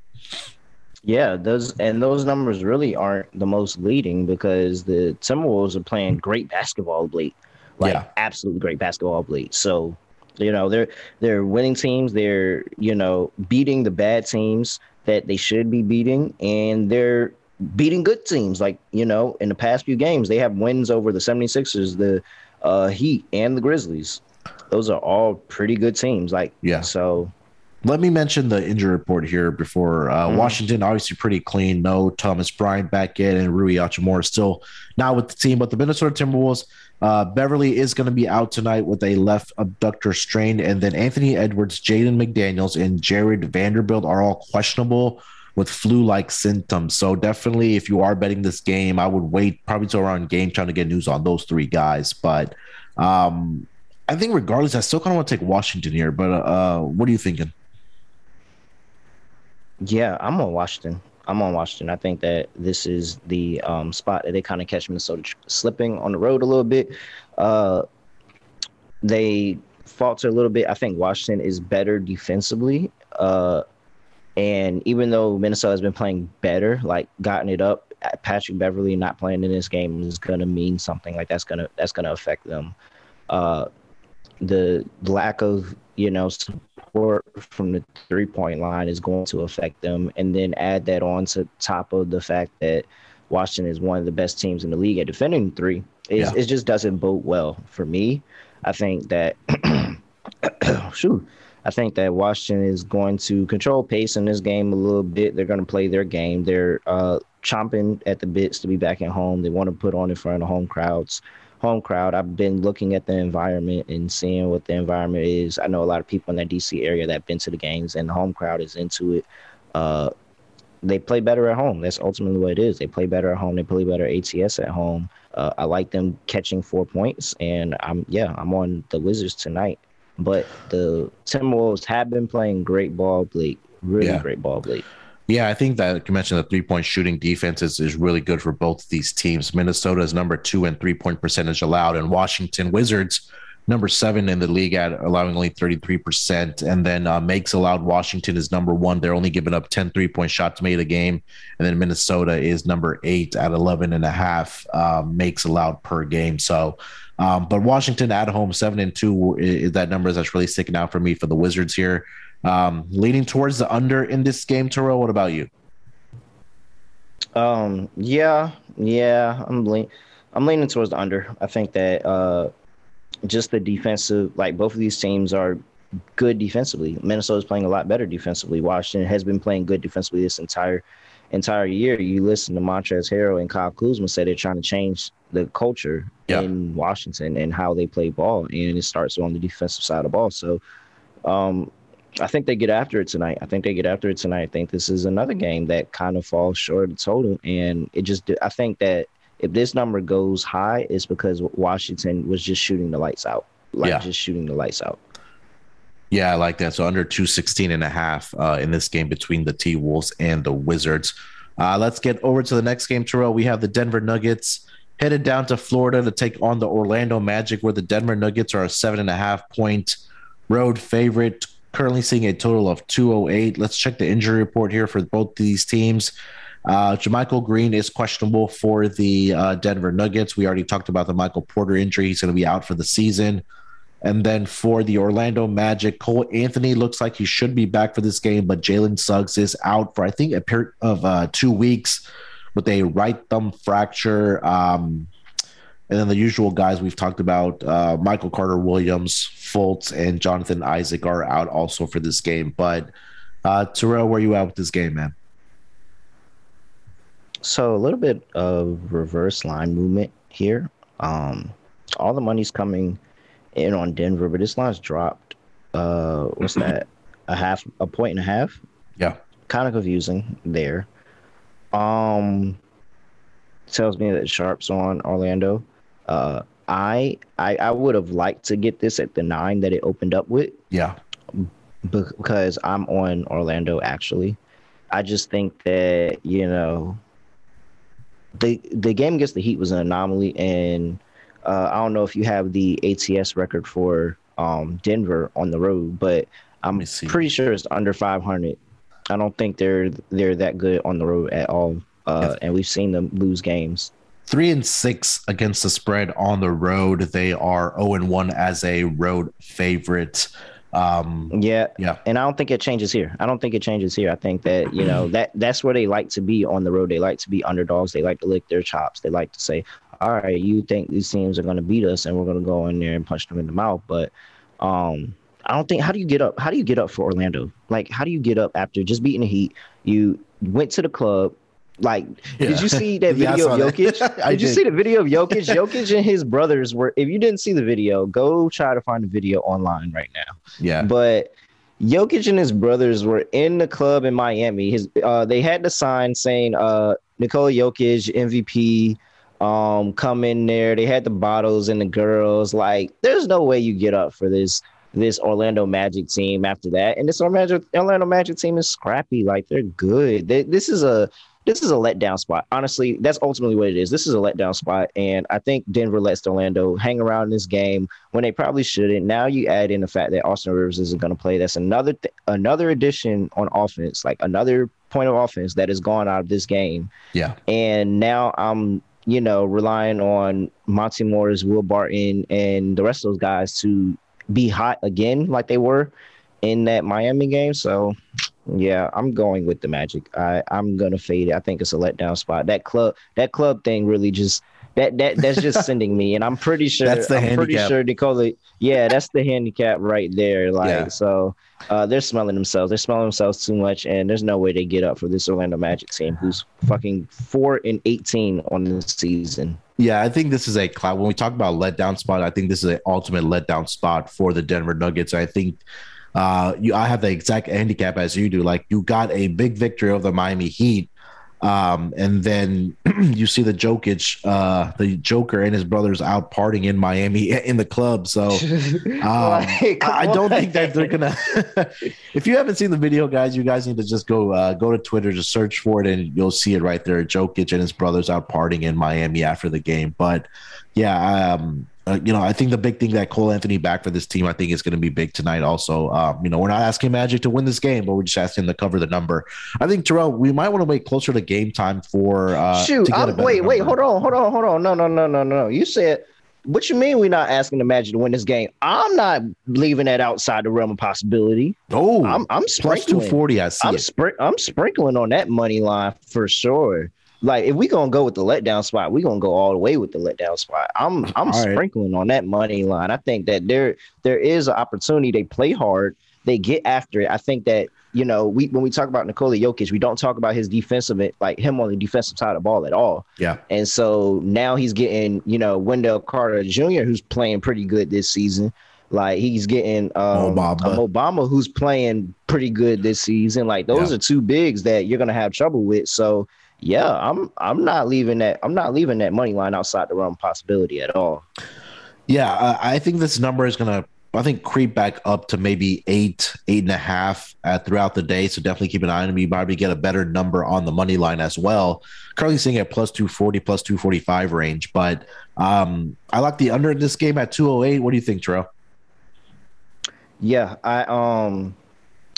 Yeah, those and those numbers really aren't the most leading because the Timberwolves are playing great basketball of late, like yeah. absolutely great basketball of late. So, you know, they're they're winning teams. They're you know beating the bad teams that they should be beating, and they're beating good teams. Like, you know, in the past few games, they have wins over the 76ers, the uh, Heat, and the Grizzlies. Those are all pretty good teams. Like, yeah. So let me mention the injury report here before uh, mm-hmm. Washington. Obviously, pretty clean. No Thomas Bryant back in, and Rui Hachimura still not with the team. But the Minnesota Timberwolves uh, Beverley is going to be out tonight with a left abductor strain, and then Anthony Edwards, Jaden McDaniels, and Jarred Vanderbilt are all questionable with flu-like symptoms. So definitely, if you are betting this game, I would wait probably till around game trying to get news on those three guys. But um, I think regardless, I still kind of want to take Washington here. But uh, what are you thinking? Yeah, I'm on Washington. I'm on Washington. I think that this is the um, spot that they kind of catch Minnesota slipping on the road a little bit. Uh, they falter a little bit. I think Washington is better defensively. Uh, And even though Minnesota has been playing better, like gotten it up, Patrick Beverley not playing in this game is gonna mean something. Like that's gonna that's gonna affect them. Uh, the lack of you know from the three point line is going to affect them, and then add that on to top of the fact that Washington is one of the best teams in the league at defending three. It, yeah. it just doesn't bode well for me. I think that shoot, I think that Washington is going to control pace in this game a little bit. They're going to play their game. They're uh, chomping at the bits to be back at home. They want to put on in front of home crowds. Home crowd. I've been looking at the environment and seeing what the environment is. I know a lot of people in that DC area that have been to the games, and the home crowd is into it. Uh, they play better at home. That's ultimately what it is. They play better at home. They play better ATS at home. Uh, I like them catching four points, and I'm yeah, I'm on the Wizards tonight. But the Timberwolves have been playing great ball, Blake. Really yeah. great ball, Blake. Yeah, I think that you mentioned the three point shooting defense is, is really good for both these teams. Minnesota is number two in three point percentage allowed, and Washington Wizards number seven in the league at allowing only 33%. And then uh, makes allowed Washington is number one. They're only giving up 10 three point shots made a game. And then Minnesota is number eight at 11 and a half uh, makes allowed per game. So, um, but Washington at home, seven and two is that number that's really sticking out for me for the Wizards here. Um, leaning towards the under in this game, Terrell. What about you? Um, yeah, yeah, I'm leaning, I'm leaning towards the under. I think that uh, just the defensive, like both of these teams are good defensively. Minnesota's playing a lot better defensively. Washington has been playing good defensively this entire entire year. You listen to Montrezl Harrell and Kyle Kuzma say they're trying to change the culture yeah. in Washington and how they play ball, and it starts on the defensive side of the ball. So, um, I think they get after it tonight. I think they get after it tonight. I think this is another game that kind of falls short of total, and it just I think that if this number goes high, it's because Washington was just shooting the lights out, like yeah. just shooting the lights out. Yeah, I like that. So under 216 and a half uh, in this game between the T Wolves and the Wizards. Uh, let's get over to the next game, Terrell. We have the Denver Nuggets headed down to Florida to take on the Orlando Magic, where the Denver Nuggets are a seven and a half point road favorite, currently seeing a total of 208. Let's check the injury report here for both these teams. Uh, JaMychal Green is questionable for the uh, Denver Nuggets. We already talked about the Michael Porter injury. He's going to be out for the season. And then for the Orlando Magic, Cole Anthony looks like he should be back for this game, but Jalen Suggs is out for, I think, a period of uh, two weeks with a right thumb fracture. Um, and then the usual guys we've talked about, uh, Michael Carter Williams, Fultz, and Jonathan Isaac are out also for this game. But uh, Terrell, where are you at with this game, man? So a little bit of reverse line movement here. Um, all the money's coming in on Denver, but this line's dropped. Uh, what's that? A half, a point and a half. Yeah. Kind of confusing there. Um, tells me that Sharp's on Orlando. Uh, I I I would have liked to get this at the nine that it opened up with. Yeah. Because I'm on Orlando actually. I just think that you know the the game against the Heat was an anomaly, and uh, I don't know if you have the ATS record for um, Denver on the road, but I'm pretty sure it's under 500. I don't think they're they're that good on the road at all, uh, and we've seen them lose games. Three and six against the spread on the road. They are zero oh and one as a road favorite. Um, yeah, yeah, and I don't think it changes here. I don't think it changes here. I think that you know that that's where they like to be on the road. They like to be underdogs. They like to lick their chops. They like to say, "All right, you think these teams are going to beat us, and we're going to go in there and punch them in the mouth." But um, I don't think. How do you get up? How do you get up for Orlando? Like, how do you get up after just beating the Heat? You went to the club. Like, yeah. did you see that video yeah, of Jokic? did, did you see the video of Jokic? Jokic and his brothers were. If you didn't see the video, go try to find the video online right now. Yeah. But Jokic and his brothers were in the club in Miami. His uh, they had the sign saying uh, Nikola Jokic MVP. Um, come in there. They had the bottles and the girls. Like, there's no way you get up for this this Orlando Magic team after that. And this Orlando Orlando Magic team is scrappy. Like they're good. They, this is a this is a letdown spot. Honestly, that's ultimately what it is. This is a letdown spot, and I think Denver lets Orlando hang around in this game when they probably shouldn't. Now you add in the fact that Austin Rivers isn't going to play. That's another th- another addition on offense, like another point of offense that is gone out of this game. Yeah, and now I'm you know relying on Monte Morris, Will Barton, and the rest of those guys to be hot again like they were in that Miami game. So yeah, I'm going with the Magic. I I'm gonna fade it. I think it's a letdown spot. That club that club thing really just that that that's just sending me, and I'm pretty sure that's the I'm handicap. pretty sure Nikola. Yeah, that's the handicap right there. Like Yeah. so, uh, they're smelling themselves. They're smelling themselves too much, and there's no way they get up for this Orlando Magic team, who's fucking four and eighteen on the season. Yeah, I think this is a cloud. When we talk about letdown spot, I think this is an ultimate letdown spot for the Denver Nuggets. I think uh, you, I have the exact handicap as you do. Like you got a big victory over the Miami Heat, um, and then you see the Jokic, uh, the Joker, and his brothers out partying in Miami in the club. So um, Like, I I don't think that they're gonna. if you haven't seen the video, guys, you guys need to just go uh, go to Twitter, to search for it, and you'll see it right there. Jokic and his brothers out partying in Miami after the game. But yeah, um, uh, you know, I think the big thing that Cole Anthony back for this team, I think is going to be big tonight. Also, um, you know, we're not asking Magic to win this game, but we're just asking to cover the number. I think Terrell, we might want to wait closer to game time for uh, Shoot, to get a I'm, better wait, wait, hold on, hold on, hold on. No, no, no, no, no. You said, what you mean we're not asking the Magic to win this game? I'm not leaving that outside the realm of possibility. Oh, I'm, I'm sprinkling. two forty. I see I'm I'm sprinkling on that money line for sure. Like if we gonna go with the letdown spot, we gonna go all the way with the letdown spot. I'm I'm All right. sprinkling on that money line. I think that there there is an opportunity. They play hard. They get after it. I think that you know we when we talk about Nikola Jokic, we don't talk about his defensive like him on the defensive side of the ball at all. Yeah. And so now he's getting, you know, Wendell Carter Jr., who's playing pretty good this season. Like he's getting um, Mo Bamba. um, Mo Bamba, who's playing pretty good this season. Like those Yeah. are two bigs that you're gonna have trouble with. So yeah, I'm I'm not leaving that I'm not leaving that money line outside the realm possibility at all. Yeah, uh, I think this number is gonna, I think, creep back up to maybe eight, eight and a half uh, throughout the day. So definitely keep an eye on. You probably get a better number on the money line as well. Currently seeing at plus two forty, plus two forty five range. But um, I like the under in this game at two oh eight. What do you think, Terrell? Yeah, I um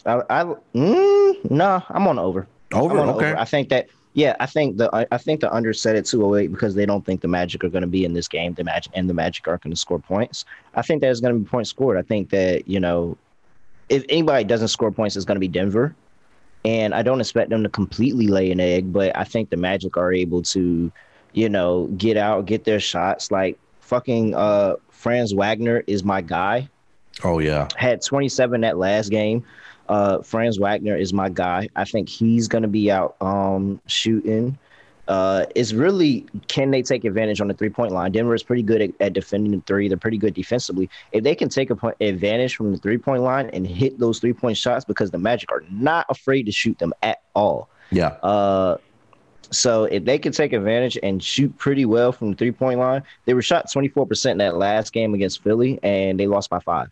I, I mm, no, I'm on over. Over, okay. over. I think that yeah, I think the I, I think the under set at 208 because they don't think the Magic are going to be in this game. The Magic and the Magic aren't going to score points. I think there's going to be points scored. I think that you know, if anybody doesn't score points, it's going to be Denver, and I don't expect them to completely lay an egg. But I think the Magic are able to, you know, get out, get their shots. Like fucking uh, Franz Wagner is my guy Oh yeah, had 27 that last game. Uh, Franz Wagner is my guy. I think he's going to be out um, shooting. Uh, it's really can they take advantage on the three point line? Denver is pretty good at, at defending the three. They're pretty good defensively. If they can take a point, advantage from the three point line and hit those three point shots, because the Magic are not afraid to shoot them at all. yeah, Uh, so if they can take advantage and shoot pretty well from the three point line, they were shot 24% in that last game against Philly and they lost by five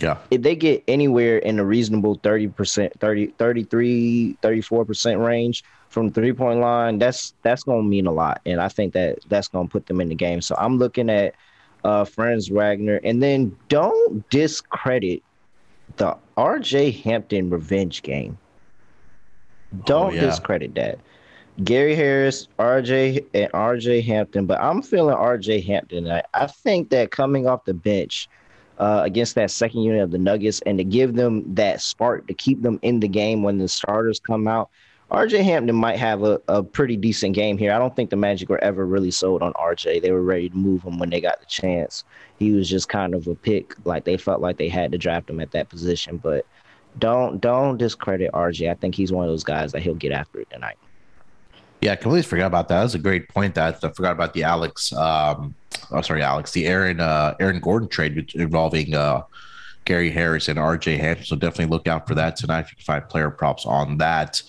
yeah. if they get anywhere in a reasonable 30%, 30, 33, 34% range from the three point line, that's that's going to mean a lot. And I think that that's going to put them in the game. So I'm looking at uh, Franz Wagner. And then don't discredit the RJ Hampton revenge game. Don't yeah. discredit that. Gary Harris, RJ, and RJ Hampton, but I'm feeling RJ Hampton. I, I think that coming off the bench, uh, against that second unit of the Nuggets and to give them that spark to keep them in the game when the starters come out. RJ Hampton might have a, a pretty decent game here. I don't think the Magic were ever really sold on RJ. They were ready to move him when they got the chance. He was just kind of a pick, like they felt like they had to draft him at that position. But don't don't discredit RJ. I think he's one of those guys that he'll get after it tonight. Yeah, I completely forgot about that. That's a great point. That I forgot about the Alex. Um, oh, sorry, Alex. The Aaron uh, Aaron Gordon trade involving uh, Gary Harris and RJ Hampton. So definitely look out for that tonight. If you can find player props on that.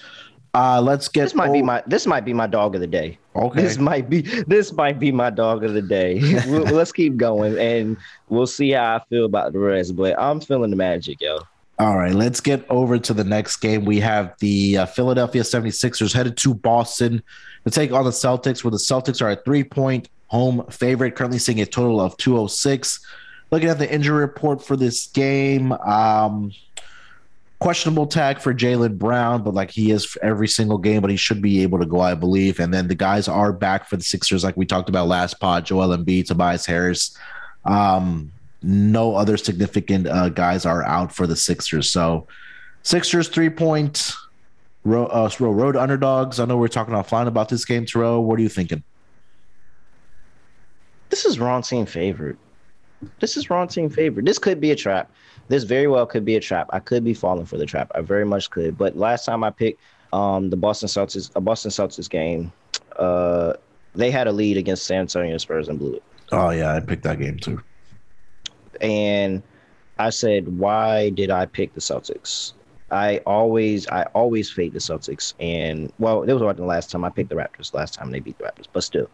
Uh, let's get. This might be oh, my this might be my dog of the day. okay. This might be this might be my dog of the day. We'll- Let's keep going, and we'll see how I feel about the rest. But I'm feeling the magic, yo. All right, let's get over to the next game. We have the uh, Philadelphia 76ers headed to Boston to take on the Celtics, where the Celtics are a three point home favorite, currently seeing a total of 206. Looking at the injury report for this game, um, questionable tag for Jaylen Brown, but like he is for every single game, but he should be able to go, I believe. And then the guys are back for the Sixers, like we talked about last pod Joel Embiid, Tobias Harris. Um, no other significant uh, guys are out for the Sixers. So, Sixers three point road, uh, road underdogs. I know we're talking offline about this game, Terrell. What are you thinking? This is wrong team favorite. This is wrong team favorite. This could be a trap. This very well could be a trap. I could be falling for the trap. I very much could. But last time I picked um, the Boston Celtics, a Boston Celtics game, uh, they had a lead against San Antonio Spurs and blew it. Oh yeah, I picked that game too. And I said, why did I pick the Celtics? I always, I always fade the Celtics, and well, it was about the last time I picked the Raptors. Last time they beat the Raptors, but still,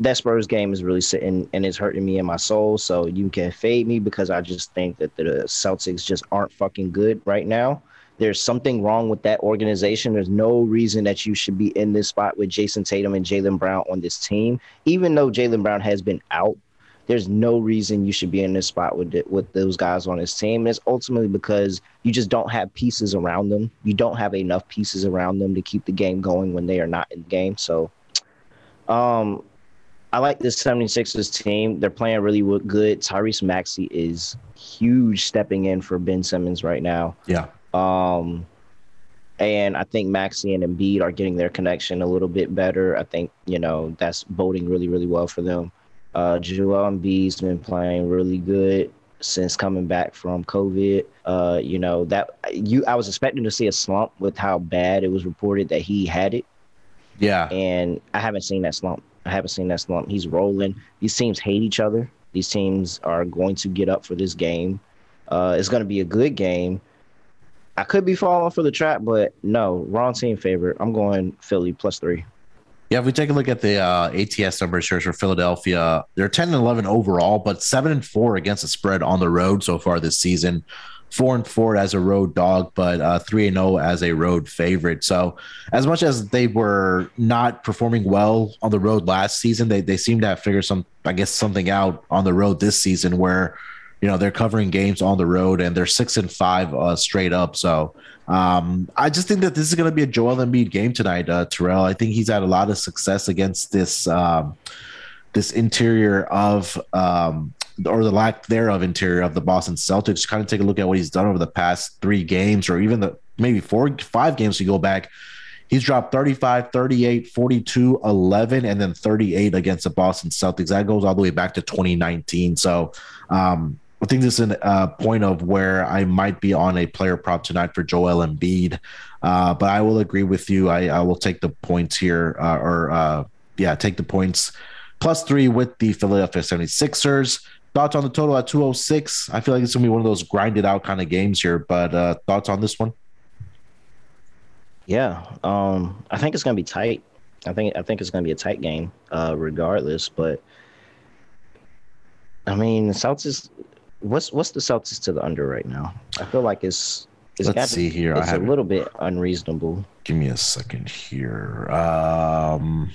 that Spurs game is really sitting and it's hurting me in my soul. So you can fade me because I just think that the Celtics just aren't fucking good right now. There's something wrong with that organization. There's no reason that you should be in this spot with Jayson Tatum and Jaylen Brown on this team. Even though Jaylen Brown has been out, there's no reason you should be in this spot with it, with those guys on this team. it's ultimately because you just don't have pieces around them. You don't have enough pieces around them to keep the game going when they are not in the game. So, um, I like this 76ers team. They're playing really good. Tyrese Maxey is huge stepping in for Ben Simmons right now. Yeah. Um, and I think Maxey and Embiid are getting their connection a little bit better. I think, you know, that's boding really, really well for them. Uh, Joel Embiid's been playing really good since coming back from COVID. Uh, you know, that you I was expecting to see a slump with how bad it was reported that he had it. Yeah. And I haven't seen that slump. I haven't seen that slump. He's rolling. These teams hate each other. These teams are going to get up for this game. Uh, it's going to be a good game. I could be falling for the trap, but no, wrong team favorite. I'm going Philly plus three. Yeah, if we take a look at the uh, ATS numbers here for Philadelphia, they're 10 and 11 overall, but 7 and 4 against the spread on the road so far this season four and four as a road dog, but uh, three and 0 as a road favorite. So, as much as they were not performing well on the road last season, they they seem to have figured some, I guess, something out on the road this season where. You know they're covering games on the road and they're six and five uh, straight up. So um, I just think that this is going to be a Joel Embiid game tonight, uh, Terrell. I think he's had a lot of success against this um, this interior of um, or the lack thereof interior of the Boston Celtics. Kind of take a look at what he's done over the past three games, or even the maybe four, five games you go back. He's dropped 35, 38, 42, 11, and then 38 against the Boston Celtics. That goes all the way back to 2019. So um, I think this is a uh, point of where I might be on a player prop tonight for Joel Embiid. Uh, but I will agree with you. I, I will take the points here, uh, or uh, yeah, take the points plus three with the Philadelphia 76ers. Thoughts on the total at 206? I feel like it's going to be one of those grinded out kind of games here, but uh, thoughts on this one? Yeah, um, I think it's going to be tight. I think I think it's going to be a tight game, uh, regardless. But I mean, the Celtics. What's what's the Celtics to the under right now? I feel like it's it's Let's see here. It's a little bit unreasonable. Give me a second here. Um,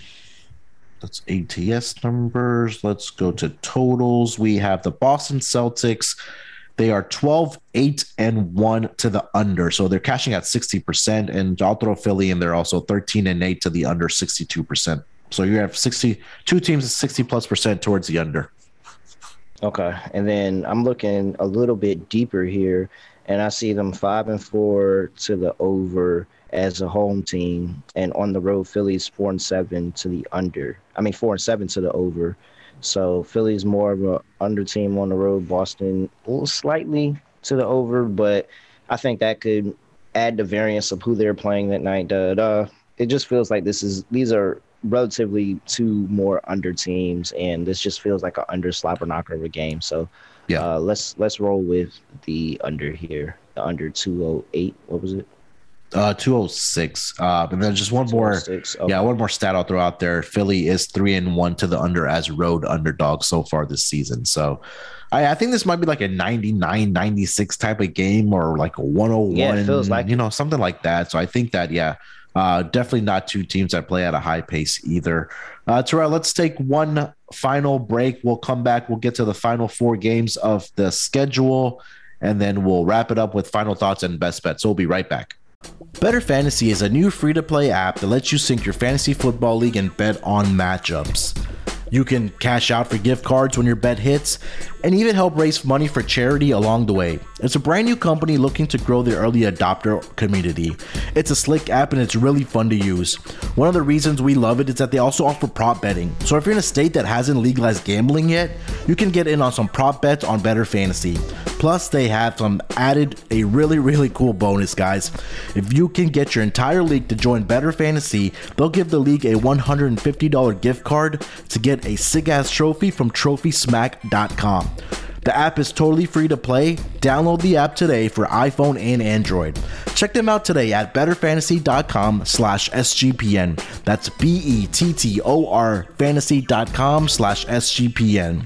that's ATS numbers. Let's go to totals. We have the Boston Celtics. They are 12, 8, and 1 to the under. So they're cashing at 60%. And I'll throw Philly in there also 13 and 8 to the under 62%. So you have 60, two teams 60 plus percent towards the under. Okay. And then I'm looking a little bit deeper here, and I see them 5 and 4 to the over as a home team, and on the road, Philly's four and seven to the under. I mean, four and seven to the over. So Philly's more of a under team on the road. Boston a little slightly to the over, but I think that could add the variance of who they're playing that night. Da, da. It just feels like this is these are relatively two more under teams, and this just feels like an under slapper knocker of a game. So yeah, uh, let's let's roll with the under here, the under two oh eight. What was it? Uh, 206. Uh, and then just one more. Okay. Yeah, one more stat I'll throw out there. Philly is three and one to the under as road underdog so far this season. So I, I think this might be like a 99, 96 type of game or like a 101. Yeah, it feels like you know, something like that. So I think that, yeah, uh, definitely not two teams that play at a high pace either. Uh, Terrell, let's take one final break. We'll come back. We'll get to the final four games of the schedule, and then we'll wrap it up with final thoughts and best bets. So we'll be right back. Bettor Fantasy is a new free to play app that lets you sync your fantasy football league and bet on matchups. You can cash out for gift cards when your bet hits and even help raise money for charity along the way. It's a brand new company looking to grow the early adopter community. It's a slick app and it's really fun to use. One of the reasons we love it is that they also offer prop betting. So if you're in a state that hasn't legalized gambling yet, you can get in on some prop bets on Bettor Fantasy. Plus, they have some added a really really cool bonus, guys. If you can get your entire league to join Bettor Fantasy, they'll give the league a $150 gift card to get a sick ass trophy from TrophySmack.com. The app is totally free to play. Download the app today for iPhone and Android. Check them out today at bettorfantasy.com slash SGPN. That's B-E-T-T-O-R fantasy.com slash SGPN.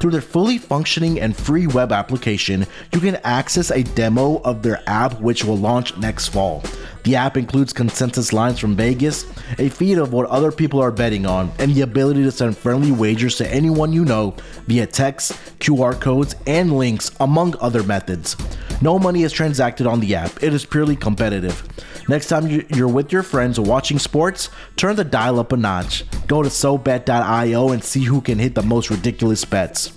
Through their fully functioning and free web application, you can access a demo of their app which will launch next fall. The app includes consensus lines from Vegas, a feed of what other people are betting on, and the ability to send friendly wagers to anyone you know via text, QR codes, and links, among other methods. No money is transacted on the app, it is purely competitive. Next time you're with your friends watching sports, turn the dial up a notch. Go to SoBet.io and see who can hit the most ridiculous bets.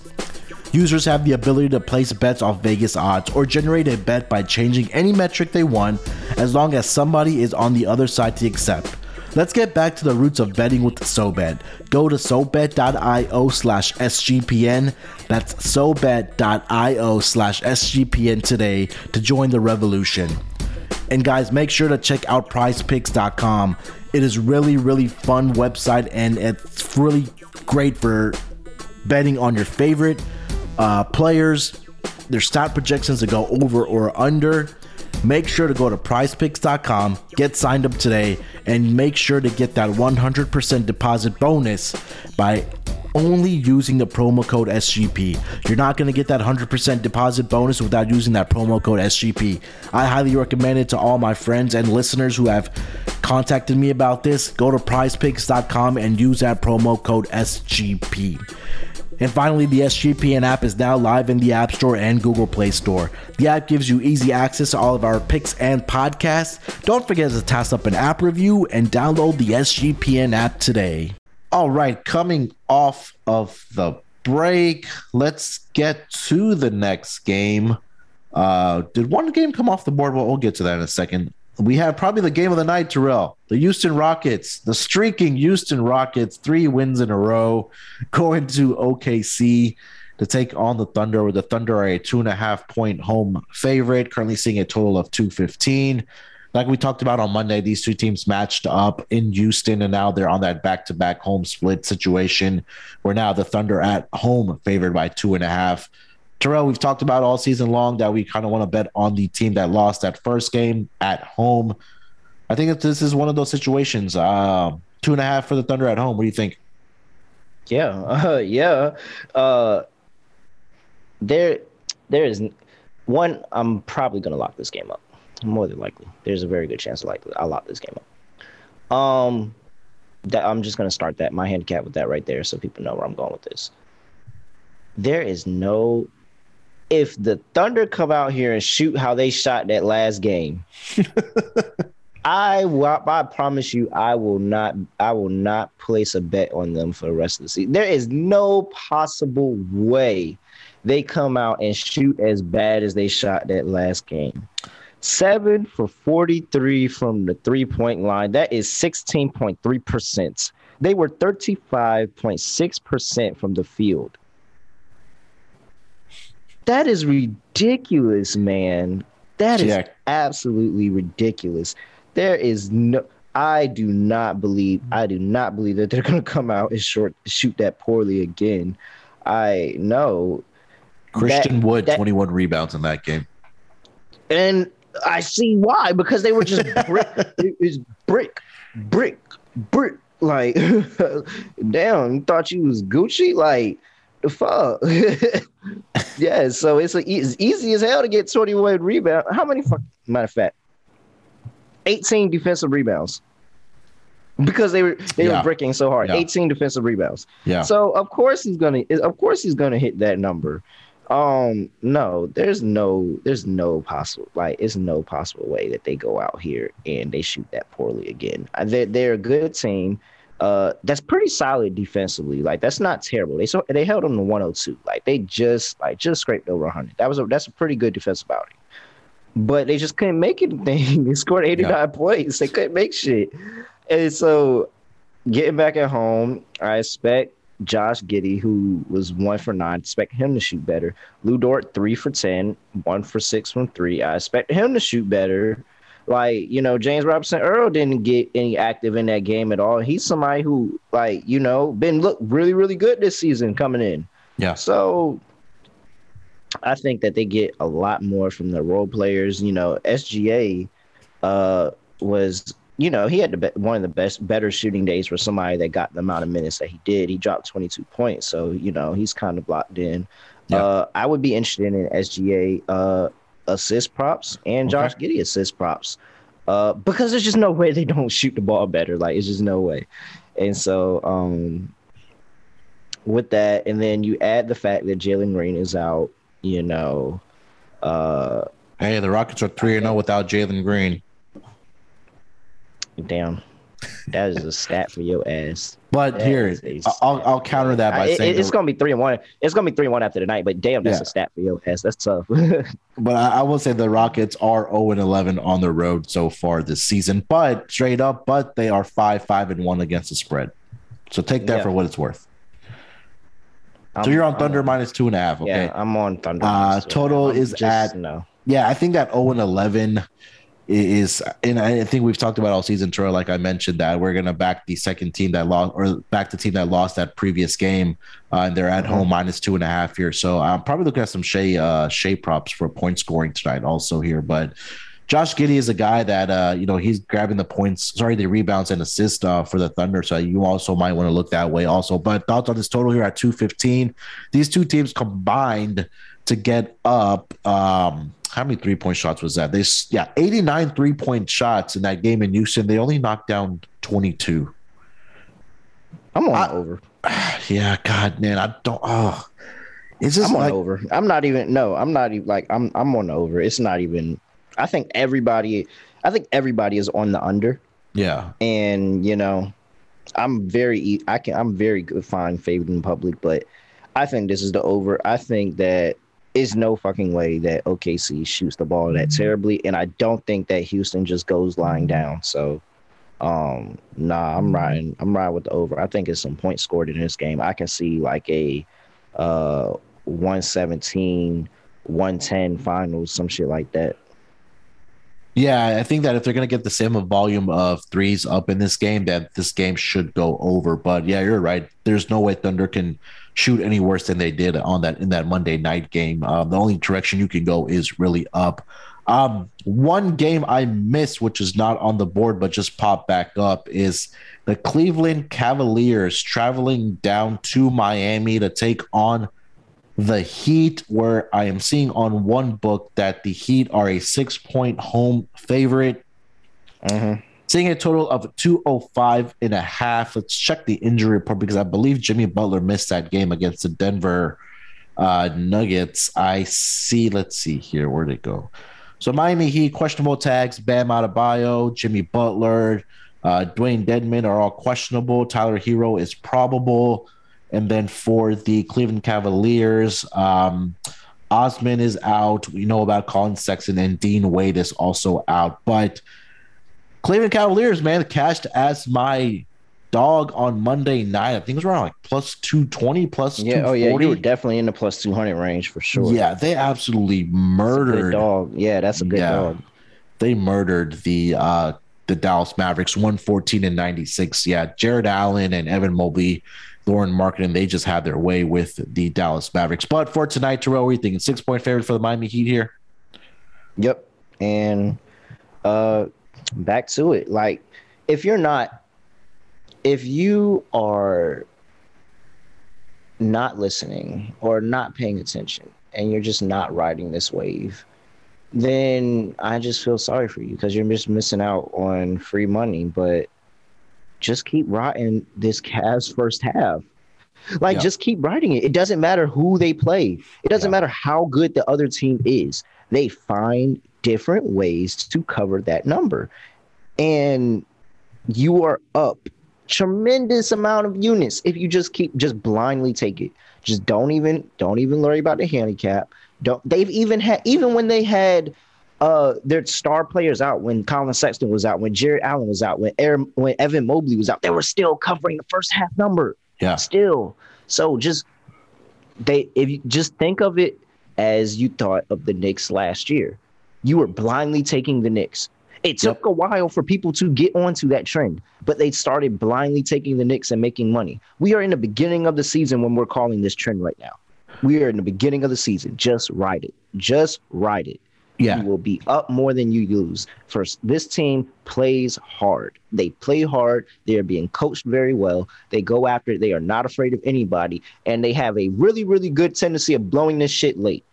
Users have the ability to place bets off Vegas odds or generate a bet by changing any metric they want as long as somebody is on the other side to accept. Let's get back to the roots of betting with SoBet. Go to SoBet.io slash SGPN. That's SoBet.io slash SGPN today to join the revolution. And guys, make sure to check out prizepicks.com. It is really, really fun website and it's really great for betting on your favorite uh, players, their stat projections to go over or under. Make sure to go to prizepicks.com, get signed up today, and make sure to get that 100% deposit bonus by only using the promo code SGP. You're not going to get that 100% deposit bonus without using that promo code SGP. I highly recommend it to all my friends and listeners who have contacted me about this. Go to prizepicks.com and use that promo code SGP. And finally, the SGPN app is now live in the App Store and Google Play Store. The app gives you easy access to all of our picks and podcasts. Don't forget to toss up an app review and download the SGPN app today. All right, coming off of the break, let's get to the next game. Uh, did one game come off the board? Well, we'll get to that in a second. We have probably the game of the night, Terrell. The Houston Rockets, the streaking Houston Rockets, three wins in a row, going to OKC to take on the Thunder, where the Thunder are a two and a half point home favorite, currently seeing a total of 215 like we talked about on Monday, these two teams matched up in Houston, and now they're on that back to back home split situation where now the Thunder at home favored by two and a half. Terrell, we've talked about all season long that we kind of want to bet on the team that lost that first game at home. I think this is one of those situations. Uh, two and a half for the Thunder at home. What do you think? Yeah, uh, yeah. Uh, there, there is one. I'm probably gonna lock this game up more than likely. There's a very good chance like I'll lock this game up. Um, that I'm just gonna start that my handicap with that right there, so people know where I'm going with this. There is no. If the Thunder come out here and shoot how they shot that last game, I I promise you, I will not I will not place a bet on them for the rest of the season. There is no possible way they come out and shoot as bad as they shot that last game. Seven for 43 from the three point line. That is 16.3%. They were 35.6% from the field. That is ridiculous, man. That is Yeah. absolutely ridiculous. There is no I do not believe I do not believe that they're gonna come out and short shoot that poorly again. I know. Christian That- Wood, that- 21 rebounds in that game. And I see why, because they were just brick it was brick, brick, brick. Like damn, thought you was Gucci? Like fuck. yeah, so it's, a, it's easy as hell to get 21 rebounds. How many fuck matter of fact? 18 defensive rebounds. Because they were they Yeah. were bricking so hard. Yeah. 18 defensive rebounds. Yeah. So of course he's gonna of course he's gonna hit that number. Um, no, there's no there's no possible like it's no possible way that they go out here and they shoot that poorly again. They're they're a good team. Uh, that's pretty solid defensively. Like that's not terrible. They so they held them to 102. Like they just like just scraped over 100. That was a that's a pretty good defensive outing. But they just couldn't make anything. They scored 89 points. They couldn't make shit. And so getting back at home, I expect Josh Giddey, who was one for nine, expect him to shoot better. Lu Dort, three for 10, one for six from three. I expect him to shoot better. Like, you know, James Robinson Earl didn't get any active in that game at all. He's somebody who, like, you know, been look really, really good this season coming in. Yeah. So I think that they get a lot more from the role players. You know, SGA uh, was, you know, he had the be- one of the best, better shooting days for somebody that got the amount of minutes that he did. He dropped 22 points, so you know he's kind of locked in. Yeah. Uh, I would be interested in SGA uh, assist props and Josh Okay. Giddey assist props. Uh, because there's just no way they don't shoot the ball better. Like it's just no way. And so um with that, and then you add the fact that Jalen Green is out, you know, uh Hey, the Rockets are 3 0 without Jalen Green. damn. That is a stat for your ass. But That here, I'll. I'll counter that by it- saying, it's gonna be three and one. It's gonna be three and one after the night, but damn, that's Yeah. a stat for your ass. That's tough. but I, I will say the Rockets are 0 and 11 on the road so far this season. But straight up, but they are 5 5 and 1 against the spread. So take that Yeah. for what it's worth. So I'm- you're on I'm Thunder minus two and a half. Okay. Yeah, I'm on Thunder. Uh, So total is just- at- no. Yeah, I think that 0 and 11 is, and I think we've talked about all season, Troy. Like I mentioned, that we're gonna back the second team that lost, or back the team that lost that previous game, uh, and they're at Mhm. home minus two and a half here. So I'm probably looking at some Shai uh, Shai props for point scoring tonight, also here. But Josh Giddey is a guy that uh, you know he's grabbing the points, sorry, the rebounds and assists uh, for the Thunder. So you also might want to look that way, also. But thoughts on this total here at 215. These two teams combined to get up. Um, how many three point shots was that? They yeah, 89 three point shots in that game in Houston. They only knocked down 22. I'm on I- over. Yeah, God, man, I don't. Oh, it's just I'm on like over. I'm not even. No, I'm not even. Like I'm. I'm on over. It's not even. I think everybody. I think everybody is on the under, yeah, and you know, I'm very. I can. I'm very good. Fine, favored in public, but I think this is the over. I think that is no fucking way that OKC shoots the ball that terribly, and I don't think that Houston just goes lying down. So. Um, nah, I'm riding. I'm riding with the over. I think it's some points scored in this game. I can see like a uh 117, 110 finals, some shit like that. yeah. I think that if they're gonna get the same volume of threes up in this game, that this game should go over. But yeah, you're right. There's no way Thunder can shoot any worse than they did on that in that Monday night game. Um, the only direction you can go is really up. Um, one game I missed, which is not on the board but just popped back up, is the Cleveland Cavaliers traveling down to Miami to take on the Heat, where I am seeing on one book that the Heat are a six point home favorite. Mm-hmm. Seeing a total of 205 and a half. Let's check the injury report because I believe Jimmy Butler missed that game against the Denver uh, Nuggets. I see, let's see here. Where'd it go? So Miami Heat, questionable tags, Bam Adebayo, Jimmy Butler, uh, Dewayne Dedmon are all questionable. Tyler Herro is probable. And then for the Cleveland Cavaliers, um, Osman is out. We know about Collin Sexton and Dean Wade is also out. But Cleveland Cavaliers, man, cashed as my dog on Monday night. I think it was around like plus 220, plus yeah. Oh yeah, you were definitely in the plus 200 range for sure. Yeah, they absolutely murdered dog. Yeah, that's a good yeah, dog. They murdered the uh the Dallas Mavericks 114 and 96. Yeah, Jarrett Allen and Evan Mobley, Lauri Markkanen, they just had their way with the Dallas Mavericks. But for tonight, Terrell, what are you thinking? Six point favorite for the Miami Heat here? Yep. And uh back to it. Like if you're not if you are not listening or not paying attention and you're just not riding this wave, then I just feel sorry for you because you're just missing out on free money. But just keep riding this Cavs first half. Like, yeah. just keep riding it. It doesn't matter who they play. It doesn't yeah. matter how good the other team is. They find different ways to cover that number. And you are up tremendous amount of units if you just keep just blindly take it. Just don't even don't even worry about the handicap. Don't they've even had even when they had uh their star players out when Collin Sexton was out, when Jarrett Allen was out, when Aaron, when Evan Mobley was out, they were still covering the first half number. Yeah. Still. So just they if you just think of it as you thought of the Knicks last year. You were blindly taking the Knicks. It took yep. a while for people to get onto that trend, but they started blindly taking the Knicks and making money. We are in the beginning of the season when we're calling this trend right now. We are in the beginning of the season. Just ride it. Just ride it. Yeah. You will be up more than you lose. First, this team plays hard. They play hard. They are being coached very well. They go after it. They are not afraid of anybody. And they have a really, really good tendency of blowing this shit late.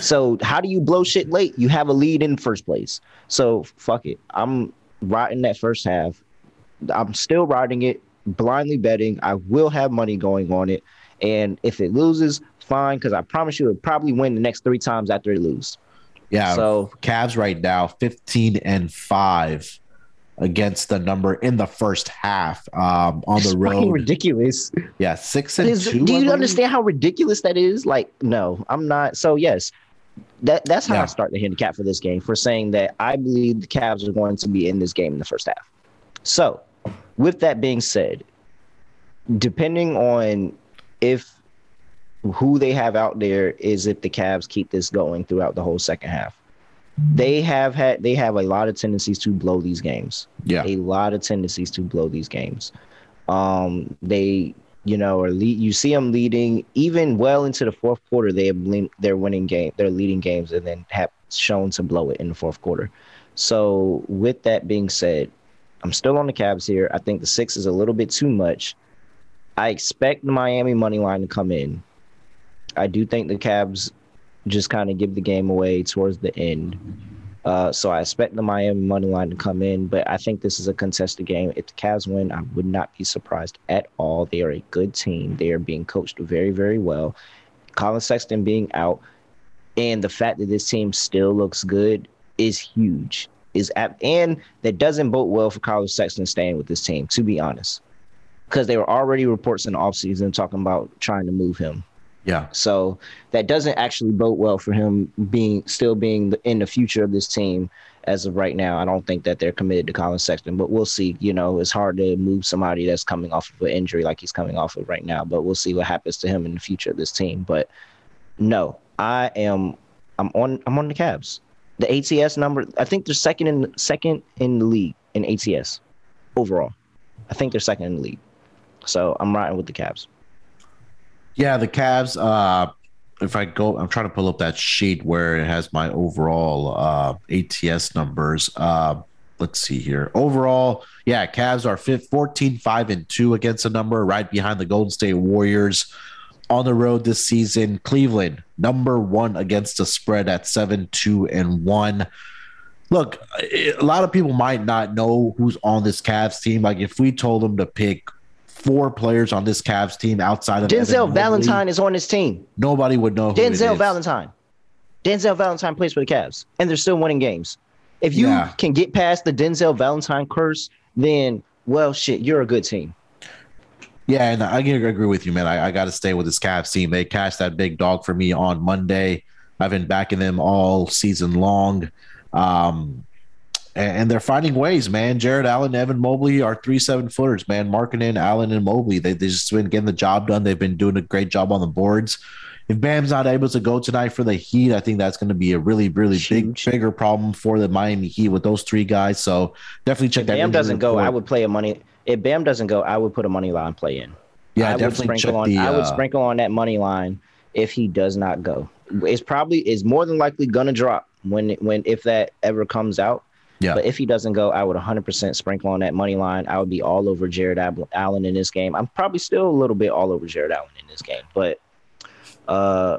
So how do you blow shit late? You have a lead in first place. So fuck it. I'm riding that first half. I'm still riding it, blindly betting. I will have money going on it. And if it loses, fine, because I promise you it'll probably win the next three times after it loses. Yeah. So Cavs right now, 15 and 5 against the number in the first half um, on the road. ridiculous. Yeah, six and is, two. Do you understand how ridiculous that is? Like, no, I'm not. So yes, that that's how yeah. I start the handicap for this game for saying that I believe the Cavs are going to be in this game in the first half. So, with that being said, depending on if who they have out there is if the Cavs keep this going throughout the whole second half they have had they have a lot of tendencies to blow these games. Yeah, a lot of tendencies to blow these games. Um, they you know are lead. You see them leading even well into the fourth quarter. They have they're winning game. They're leading games and then have shown to blow it in the fourth quarter. So with that being said, I'm still on the Cavs here. I think the six is a little bit too much. I expect the Miami money line to come in. I do think the Cavs just kind of give the game away towards the end. Uh, so I expect the Miami money line to come in, but I think this is a contested game. If the Cavs win, I would not be surprised at all. They are a good team. They are being coached very, very well. Collin Sexton being out, and the fact that this team still looks good is huge. Is at, and that doesn't bode well for Collin Sexton staying with this team, to be honest, because there were already reports in the offseason talking about trying to move him. Yeah. So that doesn't actually bode well for him being still being in the future of this team as of right now. I don't think that they're committed to Collin Sexton, but we'll see. You know, it's hard to move somebody that's coming off of an injury like he's coming off of right now, but we'll see what happens to him in the future of this team. But no, I am I'm on I'm on the Cavs. The ATS number, I think they're second in second in the league in ATS overall. I think they're second in the league. So I'm riding with the Cavs. Yeah, the Cavs. Uh, if I go, I'm trying to pull up that sheet where it has my overall uh, ATS numbers. Uh, let's see here. Overall, yeah, Cavs are 14, 5, and 2 against a number, right behind the Golden State Warriors on the road this season. Cleveland, number one against the spread at 7, 2, and 1. Look, a lot of people might not know who's on this Cavs team. Like, if we told them to pick four players on this Cavs team outside of Denzel Evan Valentine is on this team. Nobody would know. Denzel Valentine. Denzel Valentine plays for the Cavs, and they're still winning games. If you yeah. can get past the Denzel Valentine curse, then well, shit, you're a good team. Yeah, and I agree with you, man. I, I got to stay with this Cavs team. They cashed that big dog for me on Monday. I've been backing them all season long. Um, and they're finding ways, man. Jarrett Allen, Evan Mobley are three seven footers, man. Markkanen, Allen, and Mobley. They they just been getting the job done. They've been doing a great job on the boards. If Bam's not able to go tonight for the Heat, I think that's going to be a really, really Huge. big, bigger problem for the Miami Heat with those three guys. So definitely check if that. Bam doesn't report. go, I would play a money. If Bam doesn't go, I would put a money line play in. Yeah, I definitely would sprinkle on. The, uh, I would sprinkle on that money line if he does not go. It's probably is more than likely gonna drop when when if that ever comes out. Yeah. But if he doesn't go, I would 100% sprinkle on that money line. I would be all over Jarrett Allen in this game. I'm probably still a little bit all over Jarrett Allen in this game, but uh,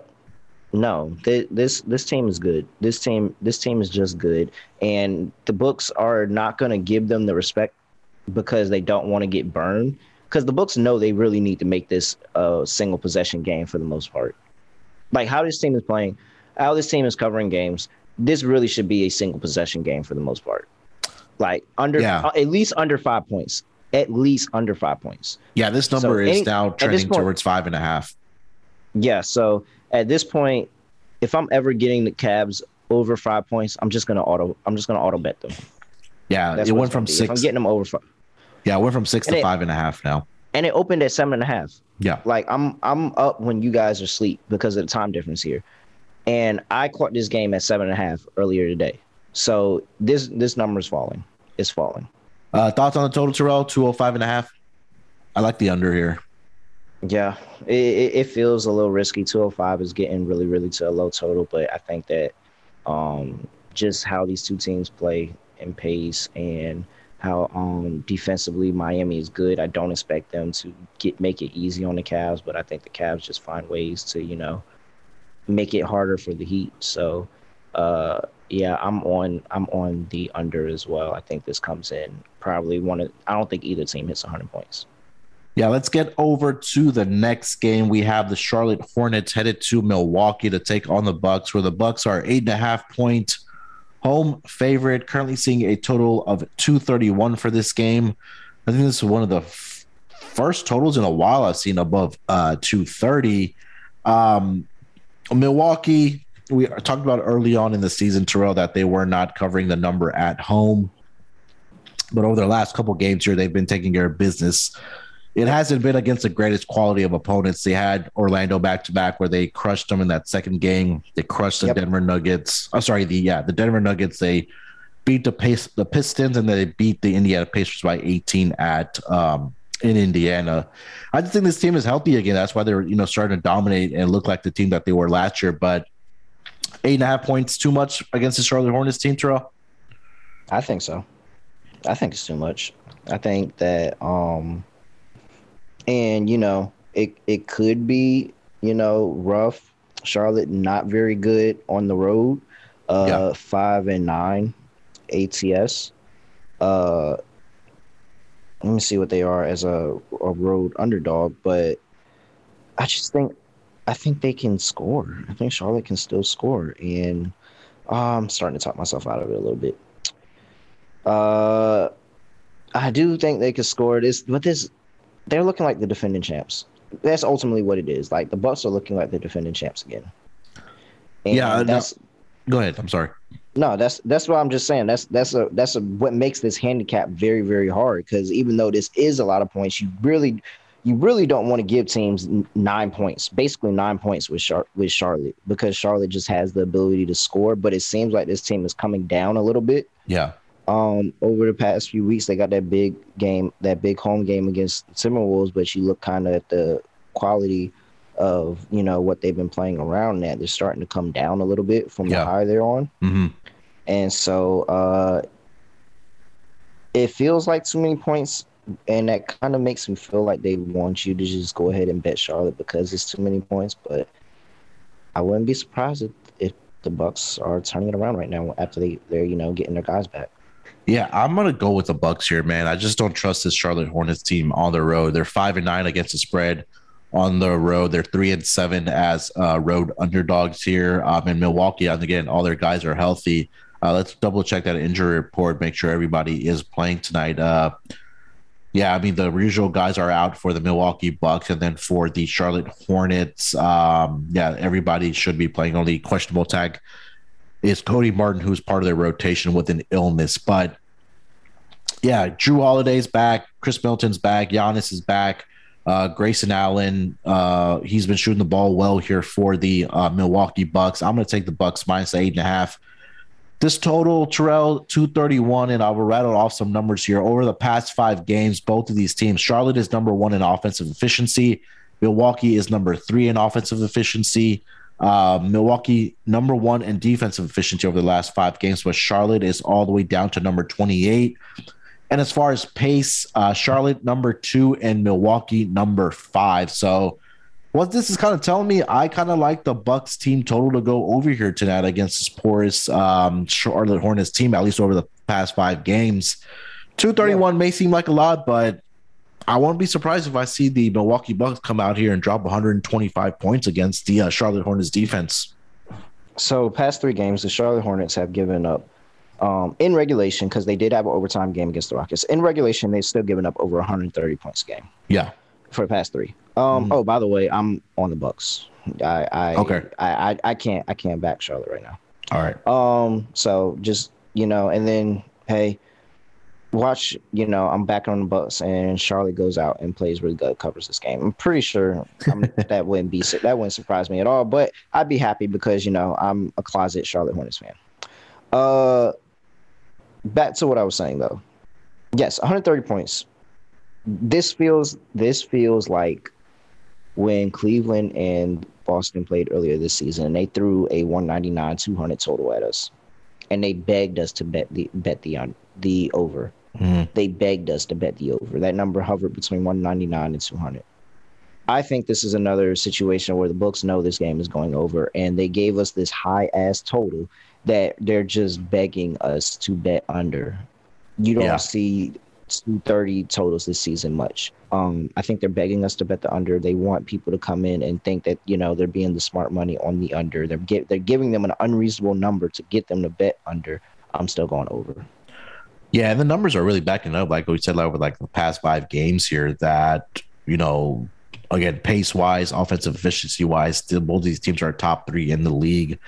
no, th- this this team is good. This team this team is just good, and the books are not going to give them the respect because they don't want to get burned. Because the books know they really need to make this a single possession game for the most part. Like how this team is playing, how this team is covering games. This really should be a single possession game for the most part. Like under yeah. uh, at least under five points. At least under five points. Yeah, this number so is any, now trending point, towards five and a half. Yeah, so at this point, if I'm ever getting the Cavs over five points, I'm just gonna auto. I'm just gonna auto bet them. Yeah, That's it went from six. If I'm getting them over five. Yeah, it went from six and to it, five and a half now. And it opened at seven and a half. Yeah, like I'm I'm up when you guys are asleep because of the time difference here, and I caught this game at seven and a half earlier today. So this this number is falling. It's falling. Uh, thoughts on the total, Terrell? 205 and a half. I like the under here. Yeah, it, it feels a little risky. 205 is getting really, really to a low total, but I think that um, just how these two teams play and pace and how um, defensively Miami is good. I don't expect them to get make it easy on the Cavs, but I think the Cavs just find ways to you know make it harder for the Heat. So uh, yeah, I'm on I'm on the under as well. I think this comes in probably one of I don't think either team hits 100 points. Yeah, let's get over to the next game. We have the Charlotte Hornets headed to Milwaukee to take on the Bucks, where the Bucks are eight and a half point home favorite. Currently seeing a total of 231 for this game. I think this is one of the f- first totals in a while I've seen above uh, 230. Um, Milwaukee, we talked about early on in the season, Terrell, that they were not covering the number at home. But over their last couple games here, they've been taking care of business it hasn't been against the greatest quality of opponents. They had Orlando back to back where they crushed them in that second game. They crushed the yep. Denver Nuggets. I'm oh, sorry, the yeah, the Denver Nuggets. They beat the pace the Pistons and they beat the Indiana Pacers by 18 at um, in Indiana. I just think this team is healthy again. That's why they're you know starting to dominate and look like the team that they were last year. But eight and a half points too much against the Charlotte Hornets team, Terrell? I think so. I think it's too much. I think that um and you know it it could be you know rough. Charlotte not very good on the road. Uh, yeah. five and nine ATS. Uh, let me see what they are as a, a road underdog, but I just think I think they can score. I think Charlotte can still score, and uh, I'm starting to talk myself out of it a little bit. Uh, I do think they could score this, but this they're looking like the defending champs. That's ultimately what it is. Like the Bucks are looking like the defending champs again. And yeah, that's. No, go ahead. I'm sorry. No, that's that's what I'm just saying. That's that's a that's a, what makes this handicap very very hard because even though this is a lot of points, you really you really don't want to give teams nine points, basically nine points with Char- with Charlotte because Charlotte just has the ability to score. But it seems like this team is coming down a little bit. Yeah um, over the past few weeks. They got that big game, that big home game against Timberwolves, but you look kind of at the quality of you know what they've been playing around that. They're starting to come down a little bit from yeah. the high they're on, mm-hmm. and so uh, it feels like too many points. And that kind of makes me feel like they want you to just go ahead and bet Charlotte because it's too many points. But I wouldn't be surprised if, if the Bucks are turning it around right now after they they're you know getting their guys back. Yeah, I'm gonna go with the Bucks here, man. I just don't trust this Charlotte Hornets team on the road. They're five and nine against the spread on the road. They're three and seven as uh, road underdogs here. Um, in Milwaukee, and again, all their guys are healthy. Uh, let's double check that injury report, make sure everybody is playing tonight. Uh, yeah, I mean the usual guys are out for the Milwaukee Bucks, and then for the Charlotte Hornets, um, yeah, everybody should be playing. Only questionable tag is Cody Martin, who's part of their rotation with an illness. But yeah, Jrue Holiday's back, Khris Middleton's back, Giannis is back. Uh, Grayson Allen, uh, he's been shooting the ball well here for the uh, Milwaukee Bucks. I'm going to take the Bucks minus eight and a half. This total, Terrell, 231, and I will rattle off some numbers here. Over the past five games, both of these teams, Charlotte is number one in offensive efficiency. Milwaukee is number three in offensive efficiency. Uh, Milwaukee number one in defensive efficiency over the last five games, but Charlotte is all the way down to number 28. And as far as pace, uh, Charlotte number two and Milwaukee number five. So what this is kind of telling me, I kind of like the Bucks team total to go over here tonight against this porous um, Charlotte Hornets team, at least over the past five games. 231 yeah. may seem like a lot, but I won't be surprised if I see the Milwaukee Bucks come out here and drop 125 points against the uh, Charlotte Hornets defense. So, past three games, the Charlotte Hornets have given up um, in regulation because they did have an overtime game against the Rockets. In regulation, they've still given up over 130 points a game. Yeah, for the past three. Um. Mm-hmm. Oh, by the way, I'm on the Bucks. I. I okay. I, I. I can't. I can't back Charlotte right now. All right. Um. So just you know, and then hey, watch. You know, I'm back on the Bucks, and Charlotte goes out and plays really good, covers this game. I'm pretty sure I'm, that wouldn't be that wouldn't surprise me at all. But I'd be happy because you know I'm a closet Charlotte Hornets fan. Uh. Back to what I was saying though. Yes, 130 points this feels this feels like when Cleveland and Boston played earlier this season, and they threw a 199 200 total at us, and they begged us to bet the bet the on the over. Mm-hmm. They begged us to bet the over. That number hovered between 199 and 200. I think this is another situation where the books know this game is going over, and they gave us this high ass total that they're just begging us to bet under. You don't yeah. see 230 totals this season much. Um, I think they're begging us to bet the under. They want people to come in and think that you know they're being the smart money on the under. They're get, they're giving them an unreasonable number to get them to bet under. I'm still going over. Yeah, and the numbers are really backing up. Like we said, like over like the past five games here, that you know, again, pace wise, offensive efficiency wise, still both these teams are top three in the league.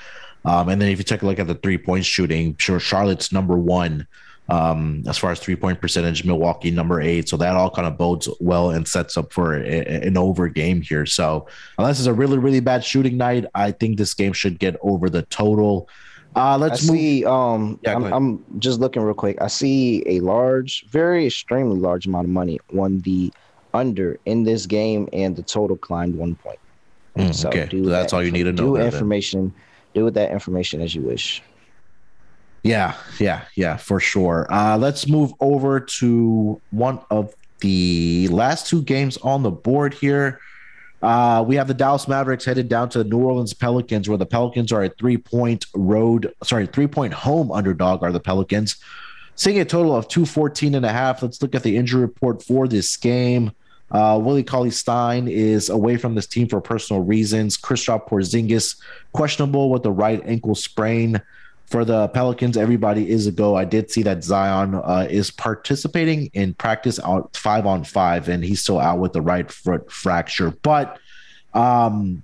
Um, and then if you take a look at the three point shooting, sure, Charlotte's number one um, as far as three point percentage, Milwaukee number eight. So that all kind of bodes well and sets up for a, an over game here. So unless it's a really, really bad shooting night, I think this game should get over the total. Uh, let's I move. see. Um, yeah, I'm, I'm, just looking real quick. I see a large, very extremely large amount of money on the under in this game, and the total climbed one point. Mm, so okay, so that's that all you need to know. Do information. Then. Do with that information as you wish. Yeah, yeah, yeah, for sure. Uh, let's move over to one of the last two games on the board here. Uh, we have the Dallas Mavericks headed down to the New Orleans Pelicans, where the Pelicans are a three point road, sorry, three point home underdog are the Pelicans. Seeing a total of 214 and a half. Let's look at the injury report for this game. Uh, Willie Cauley Stein is away from this team for personal reasons. Kristaps Porzingis questionable with the right ankle sprain for the Pelicans, everybody is a go. I did see that Zion uh, is participating in practice out five on five, and he's still out with the right foot fracture. But um,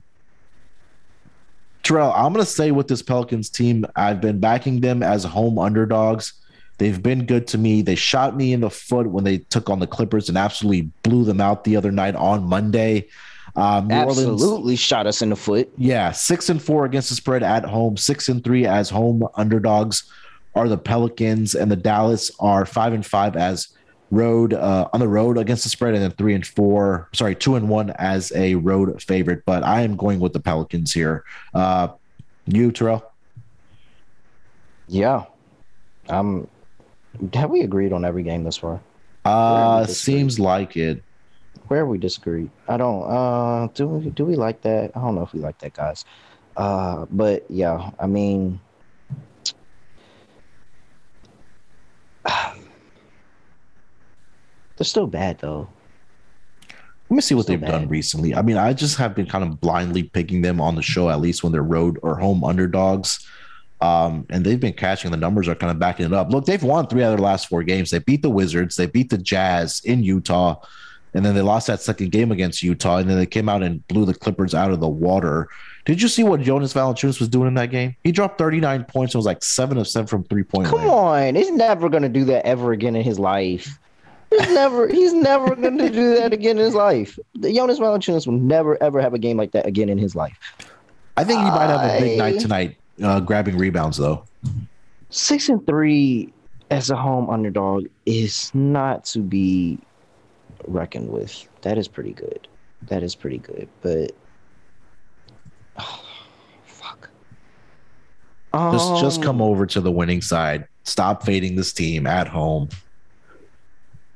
Terrell, I'm going to say with this Pelicans team, I've been backing them as home underdogs. They've been good to me. They shot me in the foot when they took on the Clippers and absolutely blew them out the other night on Monday. Um, New Absolutely Orleans, shot us in the foot. Yeah, six and four against the spread at home, six and three as home underdogs are the Pelicans, and the Dallas are five and five as road uh, on the road against the spread, and then three and four, sorry, two and one as a road favorite. But I am going with the Pelicans here. Uh, you, Terrell? Yeah, um, have we agreed on every game this far? Uh, seems like it where we disagree. I don't. Uh, do we do we like that? I don't know if we like that, guys. Uh, but yeah, I mean, they're still bad though. Let me see what they've bad. done recently. I mean, I just have been kind of blindly picking them on the show, at least when they're road or home underdogs. Um, and they've been catching the numbers are kind of backing it up. Look, they've won three out of their last four games. They beat the Wizards, they beat the Jazz in Utah, and then they lost that second game against Utah, and then they came out and blew the Clippers out of the water. Did you see what Jonas Valanciunas was doing in that game? He dropped 39 points and was like seven of seven from three point. Come on, he's never gonna do that ever again in his life. He's never he's never gonna do that again in his life. Jonas Valanciunas will never ever have a game like that again in his life. I think he might have a big I- night tonight, uh, grabbing rebounds though. Six and three as a home underdog is not to be reckoned with. That is pretty good. That is pretty good. But fuck. Just just Um, come over to the winning side. Stop fading this team at home.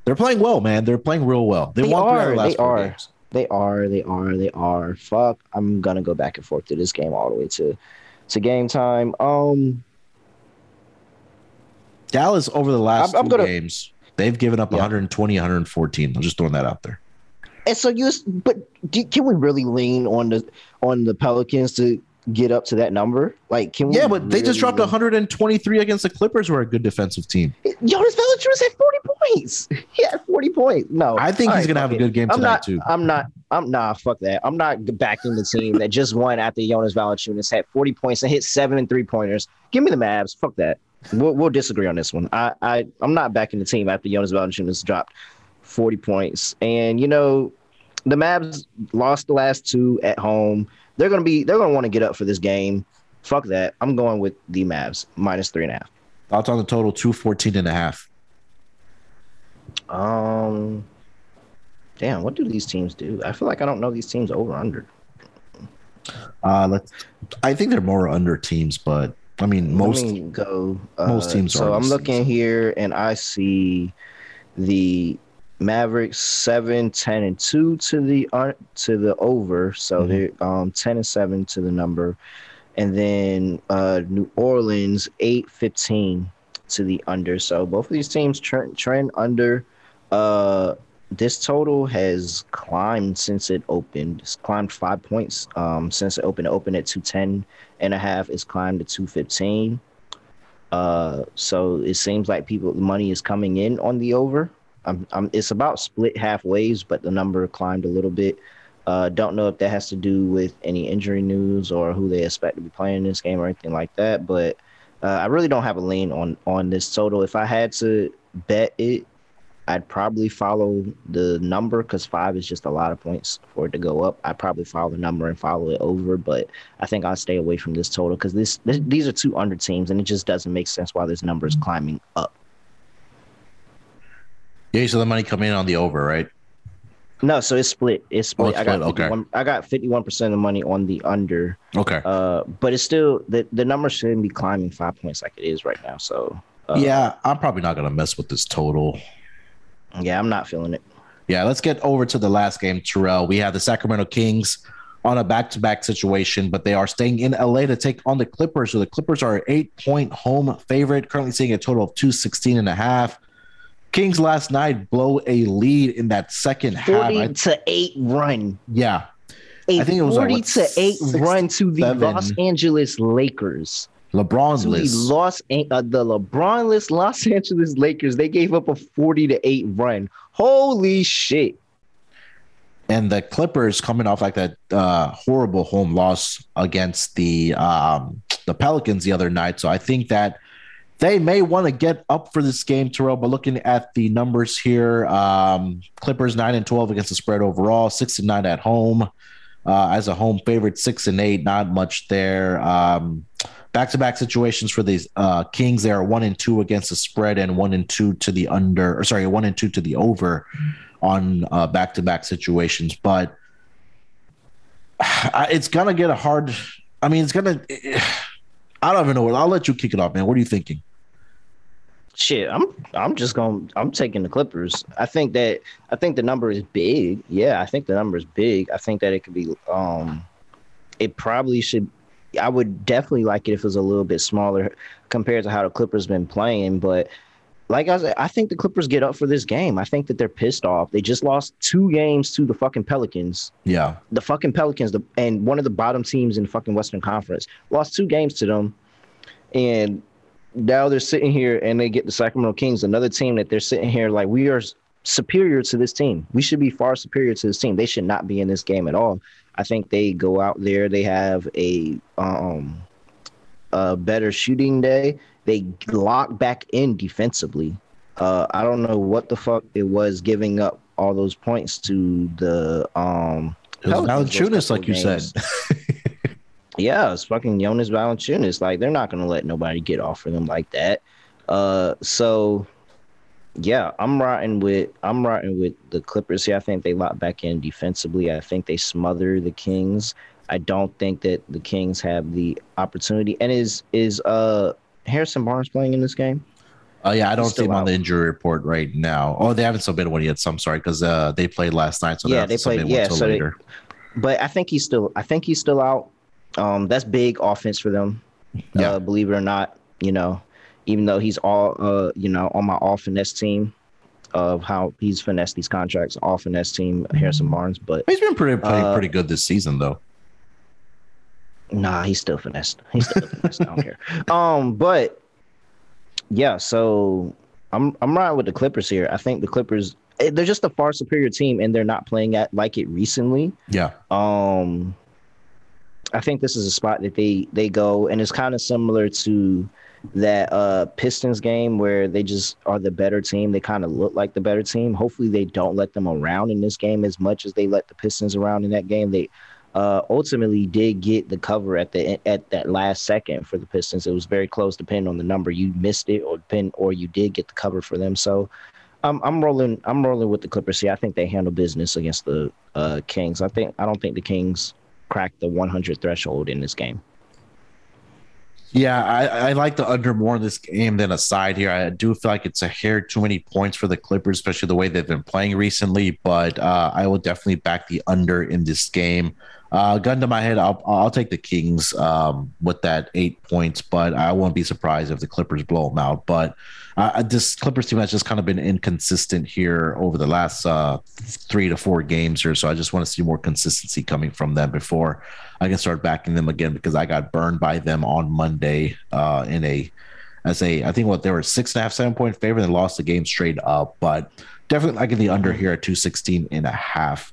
They're playing well, man. They're playing real well. They, They won three out of are, the last they are. games. They are, they are, they are. Fuck. I'm gonna go back and forth to this game all the way to to game time. Um Dallas over the last I'm- I'm 2 gonna- games, they've given up Yeah. 120, 114. I'm just throwing that out there. and so you but do, can we really lean on the on the Pelicans to get up to that number? Like can we Yeah, but they just dropped lean- 123 against the Clippers, who are a good defensive team. Jonas Valanciunas had 40 points. He had 40 points. No. I think All he's right, gonna have a good game I'm tonight not, too. I'm not. I'm nah. Fuck that. I'm not backing the team that just won after Jonas Valanciunas had 40 points and hit seven and three pointers. Give me the Mavs. Fuck that. We'll, we'll disagree on this one. I, I I'm not backing the team after Jonas Valanciunas dropped 40 points. And you know, the Mavs lost the last two at home. They're gonna be. They're gonna want to get up for this game. Fuck that. I'm going with the Mavs minus three and a half. Thoughts on the total 214 and a half. Um, damn, what do these teams do? I feel like I don't know these teams over under. Uh, let's. I think they're more under teams, but I mean most. Me go. Uh, most teams So are I'm these looking here, and I see the Mavericks 7, 10, and two to the uh, to the over. So Mhm. they're um 10 and seven to the number, and then uh New Orleans 8, 15 to the under. So both of these teams trend trend under. Uh, this total has climbed since it opened. It's climbed five points um, since it opened. It opened at 210 and a half. It's climbed to 215. Uh, so it seems like people money is coming in on the over. Um, um, it's about split halfways, but the number climbed a little bit. Uh, don't know if that has to do with any injury news or who they expect to be playing in this game or anything like that. But uh, I really don't have a lean on on this total. If I had to bet it, I'd probably follow the number because five is just a lot of points for it to go up. I'd probably follow the number and follow it over, but I think I'll stay away from this total because this, this these are two under teams and it just doesn't make sense why this number is climbing up. Yeah, so the money coming in on the over, right? No, so it's split. It's split. Oh, it's I got split, okay. 51, I got fifty one percent of the money on the under. Okay. Uh, but it's still the the number shouldn't be climbing five points like it is right now. So uh, yeah, I'm probably not gonna mess with this total. yeah, I'm not feeling it. Yeah, let's get over to the last game, Terrell. We have the Sacramento Kings on a back-to-back situation, but they are staying in LA to take on the Clippers. So the Clippers are an eight-point home favorite, currently seeing a total of 216 and a half. Kings last night blow a lead in that second half. Forty I- to eight run. yeah, A I think it was like, forty what, to eight six, run to the seven? Los Angeles Lakers. LeBron's to the list. Los uh, the LeBronless Los Angeles Lakers. They gave up a forty to eight run. Holy shit! and the Clippers coming off like that uh, horrible home loss against the um, the Pelicans the other night. So I think that they may want to get up for this game, Terrell. But looking at the numbers here, um, Clippers nine and twelve against the spread overall, six and nine at home. Uh, as a home favorite, six and eight, not much there. Um, back-to-back situations for these uh, Kings. They are one and two against the spread, and one and two to the under. Or sorry, one and two to the over on uh, back-to-back situations. But it's gonna get a hard. I mean, it's gonna. I don't even know. I'll let you kick it off, man. What are you thinking? Shit, I'm I'm just going. To I'm taking the Clippers. I think that I think the number is big. Yeah, I think the number is big. I think that it could be. Um, it probably should. I would definitely like it if it was a little bit smaller compared to how the Clippers been playing. But like I said, I think the Clippers get up for this game. I think that they're pissed off. They just lost two games to the fucking Pelicans. Yeah, The fucking Pelicans, the, and one of the bottom teams in the fucking Western Conference, lost two games to them, and now they're sitting here and they get the Sacramento Kings, another team that they're sitting here like we are superior to this team. We should be far superior to this team. They should not be in this game at all. I think they go out there. They have a um a better shooting day. They lock back in defensively. Uh, I don't know what the fuck it was giving up all those points to the um. Valanciunas, like you games. said. Yeah, it's fucking Jonas Valanciunas. Like they're not gonna let nobody get off for them like that. Uh, so yeah, I'm riding with I'm riding with the Clippers here. I think they lock back in defensively. I think they smother the Kings. I don't think that the Kings have the opportunity. And is is uh Harrison Barnes playing in this game? Oh yeah, I don't see him on the injury report right now. Oh, they haven't submitted one yet. So I'm sorry because uh, they played last night, so Yeah, they, played- yeah, so they- later. But I think he's still I think he's still out. Um, that's big offense for them. Yeah. Uh, believe it or not, you know, even though he's all uh, you know, on my all finesse team of how he's finessed these contracts, all finesse team, Harrison Barnes, but He's been pretty pretty, Uh, pretty good this season though. Nah, he's still finessed. He's still finessed. I don't care. Um, but yeah, so I'm I'm riding with the Clippers here. I think the Clippers eh, they're just a far superior team, and they're not playing at like it recently. Yeah, Um, I think this is a spot that they they go, and it's kind of similar to that uh Pistons game where they just are the better team. They kind of look like the better team. Hopefully, they don't let them around in this game as much as they let the Pistons around in that game. They uh ultimately did get the cover at the at that last second for the Pistons. It was very close, depending on the number you missed it or depend or you did get the cover for them. So. I'm I'm rolling I'm rolling with the Clippers here. I think they handle business against the uh, Kings. I think I don't think the Kings crack the 100 threshold in this game. yeah. I, I like the under more in this game than a side here. I do feel like it's a hair too many points for the Clippers, especially the way they've been playing recently. But uh, I will definitely back the under in this game. Uh, gun to my head, I'll I'll take the Kings um, with that eight points, but I won't be surprised if the Clippers blow them out. But uh, this Clippers team has just kind of been inconsistent here over the last uh, three to four games here, so I just want to see more consistency coming from them before I can start backing them again because I got burned by them on Monday uh, in a as a I think what they were six and a half seven point favorite and lost the game straight up, but definitely liking the under here at 216 and a half.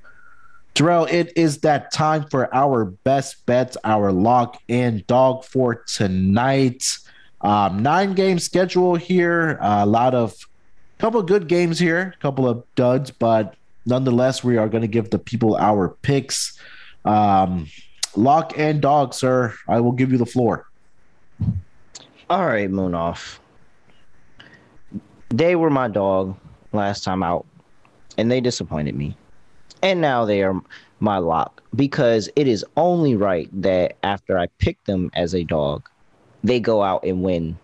Terrell, it is that time for our best bets, our lock and dog for tonight. Um, nine game schedule here. a lot of couple of good games here, a couple of duds, but nonetheless, we are going to give the people our picks. Um, lock and dog, sir. I will give you the floor. All right, Moon off. They were my dog last time out, and they disappointed me. And now they are my lock because it is only right that after I pick them as a dog, they go out and win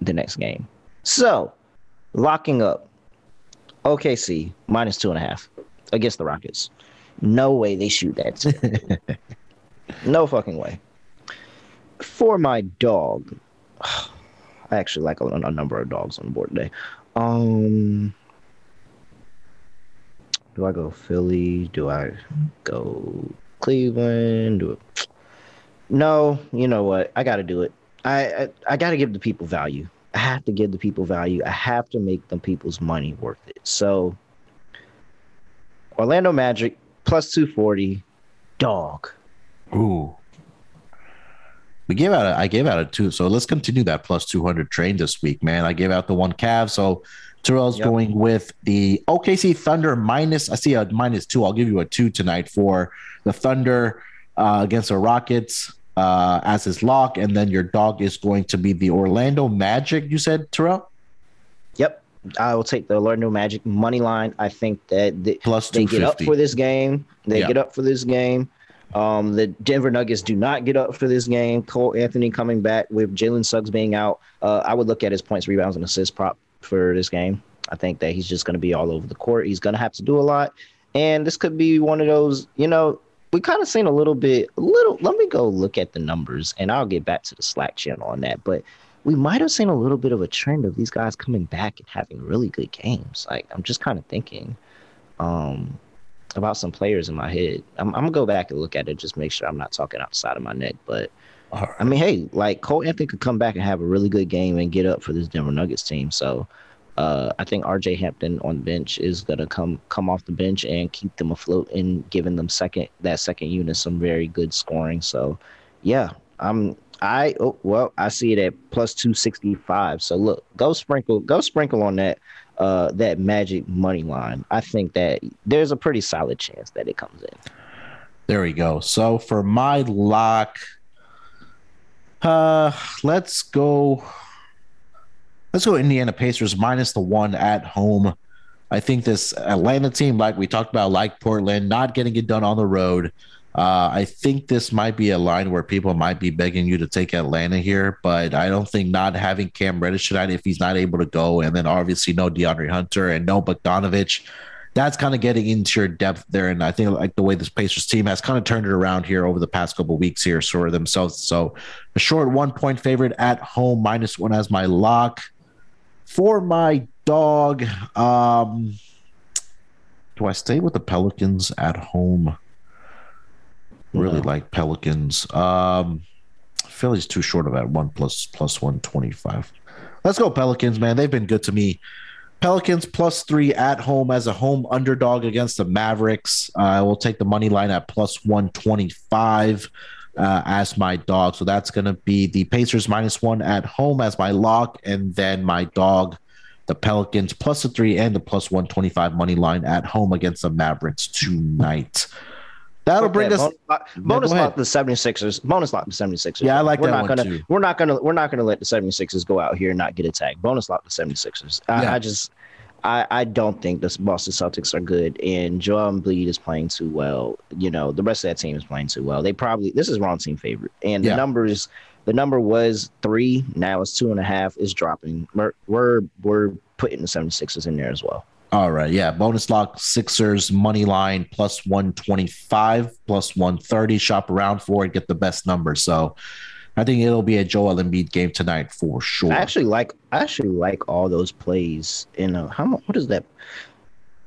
the next game. So, locking up OKC minus two and a half against the Rockets. No way they shoot that. no fucking way. For my dog, I actually like a, a number of dogs on the board today. Um, do I go Philly? Do I go Cleveland? Do it? No, you know what? I got to do it. I I, I got to give the people value. I have to give the people value. I have to make the people's money worth it. So, Orlando Magic plus two forty, dog. Ooh. We gave out a, I gave out a two. So let's continue that plus 200 train this week, man. I gave out the one Cav. So Terrell's Yep. going with the OKC Thunder minus. I see a minus two. I'll give you a two tonight for the Thunder uh, against the Rockets uh, as his lock. And then your dog is going to be the Orlando Magic, you said, Terrell? Yep, I will take the Orlando Magic money line. I think that the, Plus they get up for this game. They Yeah. get up for this game. Um, the Denver Nuggets do not get up for this game. Cole Anthony coming back with Jalen Suggs being out. Uh, I would look at his points, rebounds, and assists prop for this game. I think that he's just going to be all over the court. He's going to have to do a lot, and this could be one of those. You know, we kind of seen a little bit, a little. Let me go look at the numbers, and I'll get back to the Slack channel on that. But we might have seen a little bit of a trend of these guys coming back and having really good games. Like I'm just kind of thinking. Um, about some players in my head. I'm, I'm gonna go back and look at it, just make sure I'm not talking outside of my neck. But right. I mean, hey, like Cole Anthony could come back and have a really good game and get up for this Denver Nuggets team. So Uh, I think RJ Hampton on bench is gonna come come off the bench and keep them afloat and giving them second that second unit some very good scoring. So, yeah, I'm I oh, well I see it at plus two sixty five. So look, go sprinkle go sprinkle on that uh that magic money line. I think that there's a pretty solid chance that it comes in. There we go. So for my lock, uh, let's go. Let's go Indiana Pacers minus the one at home. I think this Atlanta team, like we talked about, like Portland, not getting it done on the road. Uh, I think this might be a line where people might be begging you to take Atlanta here, but I don't think not having Cam Reddish tonight, if he's not able to go, and then obviously no DeAndre Hunter and no Bogdanovich, that's kind of getting into your depth there. And I think like the way this Pacers team has kind of turned it around here over the past couple weeks here sort of themselves. So a short one point favorite at home, minus one as my lock. For my dog, um, do I stay with the Pelicans at home? Really No. like Pelicans. Um, Philly's too short of that one plus plus one twenty five. Let's go Pelicans, man. They've been good to me. Pelicans plus three at home as a home underdog against the Mavericks. Uh, I will take the money line at plus 125 uh, as my dog. So that's going to be the Pacers minus one at home as my lock. And then my dog, the Pelicans plus the three and the plus 125 money line at home against the Mavericks tonight. That'll bring us. bonus lock, bonus lock the 76ers. Bonus lock the 76ers. Yeah, I like we're that not one gonna, too. We're not gonna we're not gonna let the 76ers go out here and not get a tag. Bonus lock the 76ers. I, Yeah. I just I, I don't think the Boston Celtics are good and Joel Embiid is playing too well. You know, the rest of that team is playing too well. They probably this is wrong team favorite. And Yeah. the numbers the number was three, now it's two and a half, is dropping. We're we're, we're putting the 76ers in there as well. All right. Yeah. Bonus lock Sixers money line plus 125, plus 130. Shop around for it, get the best number. So I think it'll be a Joel Embiid game tonight for sure. I actually like I actually like all those plays. In a, how much? What is that?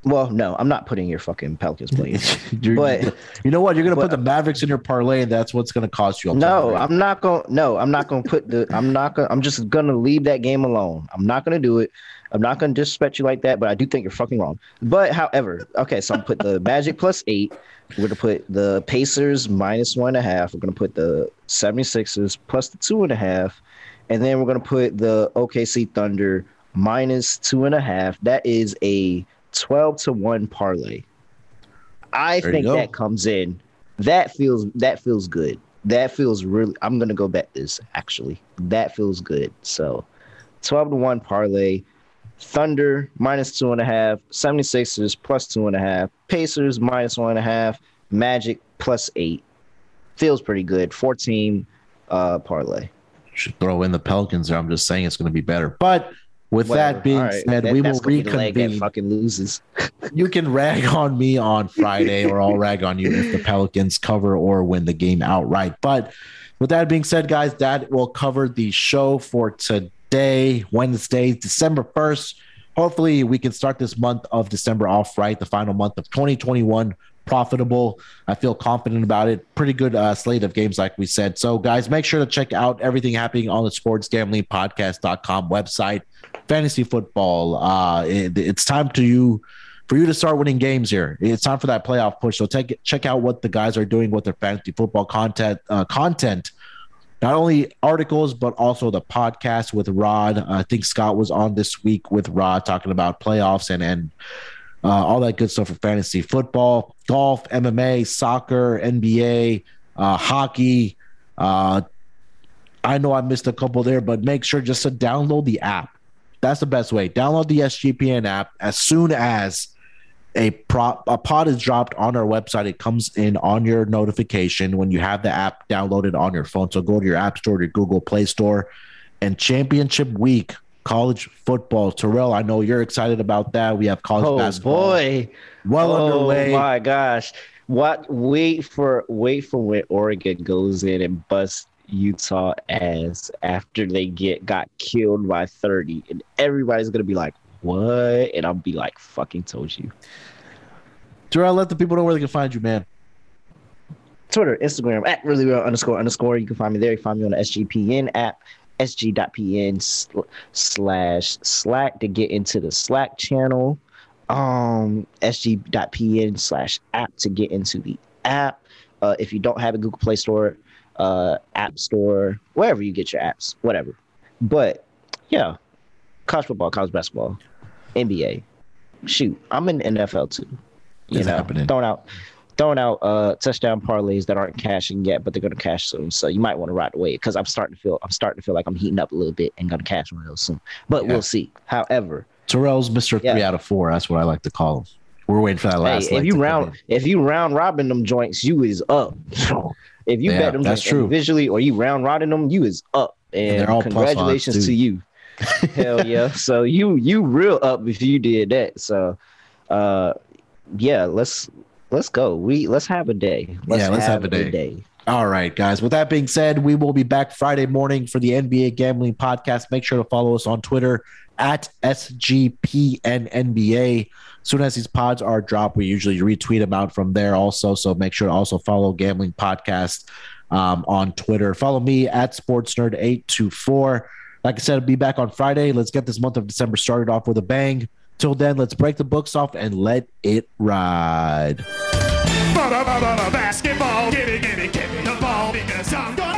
Well, no, I'm not putting your fucking Pelicans plays. But- you know what? You're going to but- put the Mavericks in your parlay, and that's what's going to cost you. no, I'm not gonna. No, I'm not going to put the. I'm not gonna. I'm just going to leave that game alone. I'm not going to do it. I'm not going to disrespect you like that. But I do think you're fucking wrong. But however, okay, so I'm gonna put the Magic plus eight. We're gonna put the Pacers minus one and a half. We're gonna put the 76ers plus the two and a half, and then we're gonna put the OKC Thunder minus two and a half. That is a 12 to one parlay. I There think that comes in. That feels that feels good. That feels really. I'm gonna go bet this actually. That feels good. So, 12 to one parlay. Thunder minus two and a half. 76ers plus two and a half. Pacers minus one and a half. Magic plus eight. Feels pretty good. 14 uh, parlay. Should throw in the Pelicans there. I'm just saying it's going to be better. But with Whatever. that being right. said, That- we will that's gonna be the leg that reconvene. fucking loses. you can rag on me on Friday, or I'll rag on you if the Pelicans cover or win the game outright. But with that being said, guys, that will cover the show for today, Wednesday, December 1st. Hopefully, we can start this month of December off right, the final month of 2021 profitable. I feel confident about it. Pretty good uh, slate of games, like we said. So, guys, make sure to check out everything happening on the sportsgamblingpodcast.com website. Fantasy football. Uh, it- it's time to you for you to start winning games here. It's time for that playoff push. So take check out what the guys are doing with their fantasy football content. Uh, content, not only articles but also the podcast with Rod. I think Scott was on this week with Rod talking about playoffs and and uh, all that good stuff for fantasy football, golf, MMA, soccer, NBA, uh, hockey. Uh, I know I missed a couple there, but make sure just to download the app. That's the best way. Download the SGPN app as soon as a prop a pod is dropped on our website. It comes in on your notification when you have the app downloaded on your phone. So go to your app store, your Google Play Store, and Championship Week college football. Terrell, I know you're excited about that. We have college Oh basketball boy. well oh underway. my gosh. What wait for wait for when Oregon goes in and busts Utah ass after they get got killed by 30 and everybody's gonna be like, What? And I'll be like, fucking told you. Terrell, let the people know where they can find you, man. Twitter, Instagram at really real underscore underscore. You can find me there. You can find me on the SGPN app sg.pn slash slack to get into the Slack channel. Um, sg.pn slash app to get into the app. Uh, if you don't have a Google Play Store, uh, App Store, wherever you get your apps, whatever. But yeah, college football, college basketball, NBA. Shoot, I'm in NFL too. You It's know, happening. throwing out throwing out uh touchdown parlays that aren't cashing yet, but they're gonna cash soon. So you might want to ride away because I'm starting to feel I'm starting to feel like I'm heating up a little bit and gonna cash one of those soon. But Yeah. we'll see. However, Terrell's Mr. Yeah. Three out of four. That's what I like to call him. We're waiting for that hey, last. if you round if you round robin them joints, you is up. if you Yeah, bet them that's true. individually or you round robbing them, you is up. And, they're all congratulations to you. Hell yeah. So you you real up if you did that. So uh yeah, let's let's go. We let's have a day. Yeah, let's have a day. All right, guys. With that being said, we will be back Friday morning for the NBA Gambling Podcast. Make sure to follow us on Twitter at SGPNNBA. As soon as these pods are dropped, we usually retweet them out from there also. So make sure to also follow Gambling Podcast um, on Twitter. Follow me at SportsNerd824. Like I said, I'll be back on Friday. Let's get this month of December started off with a bang. Till then, let's break the books off and let it ride. Basketball, give me, give me, give me the ball because I'm going-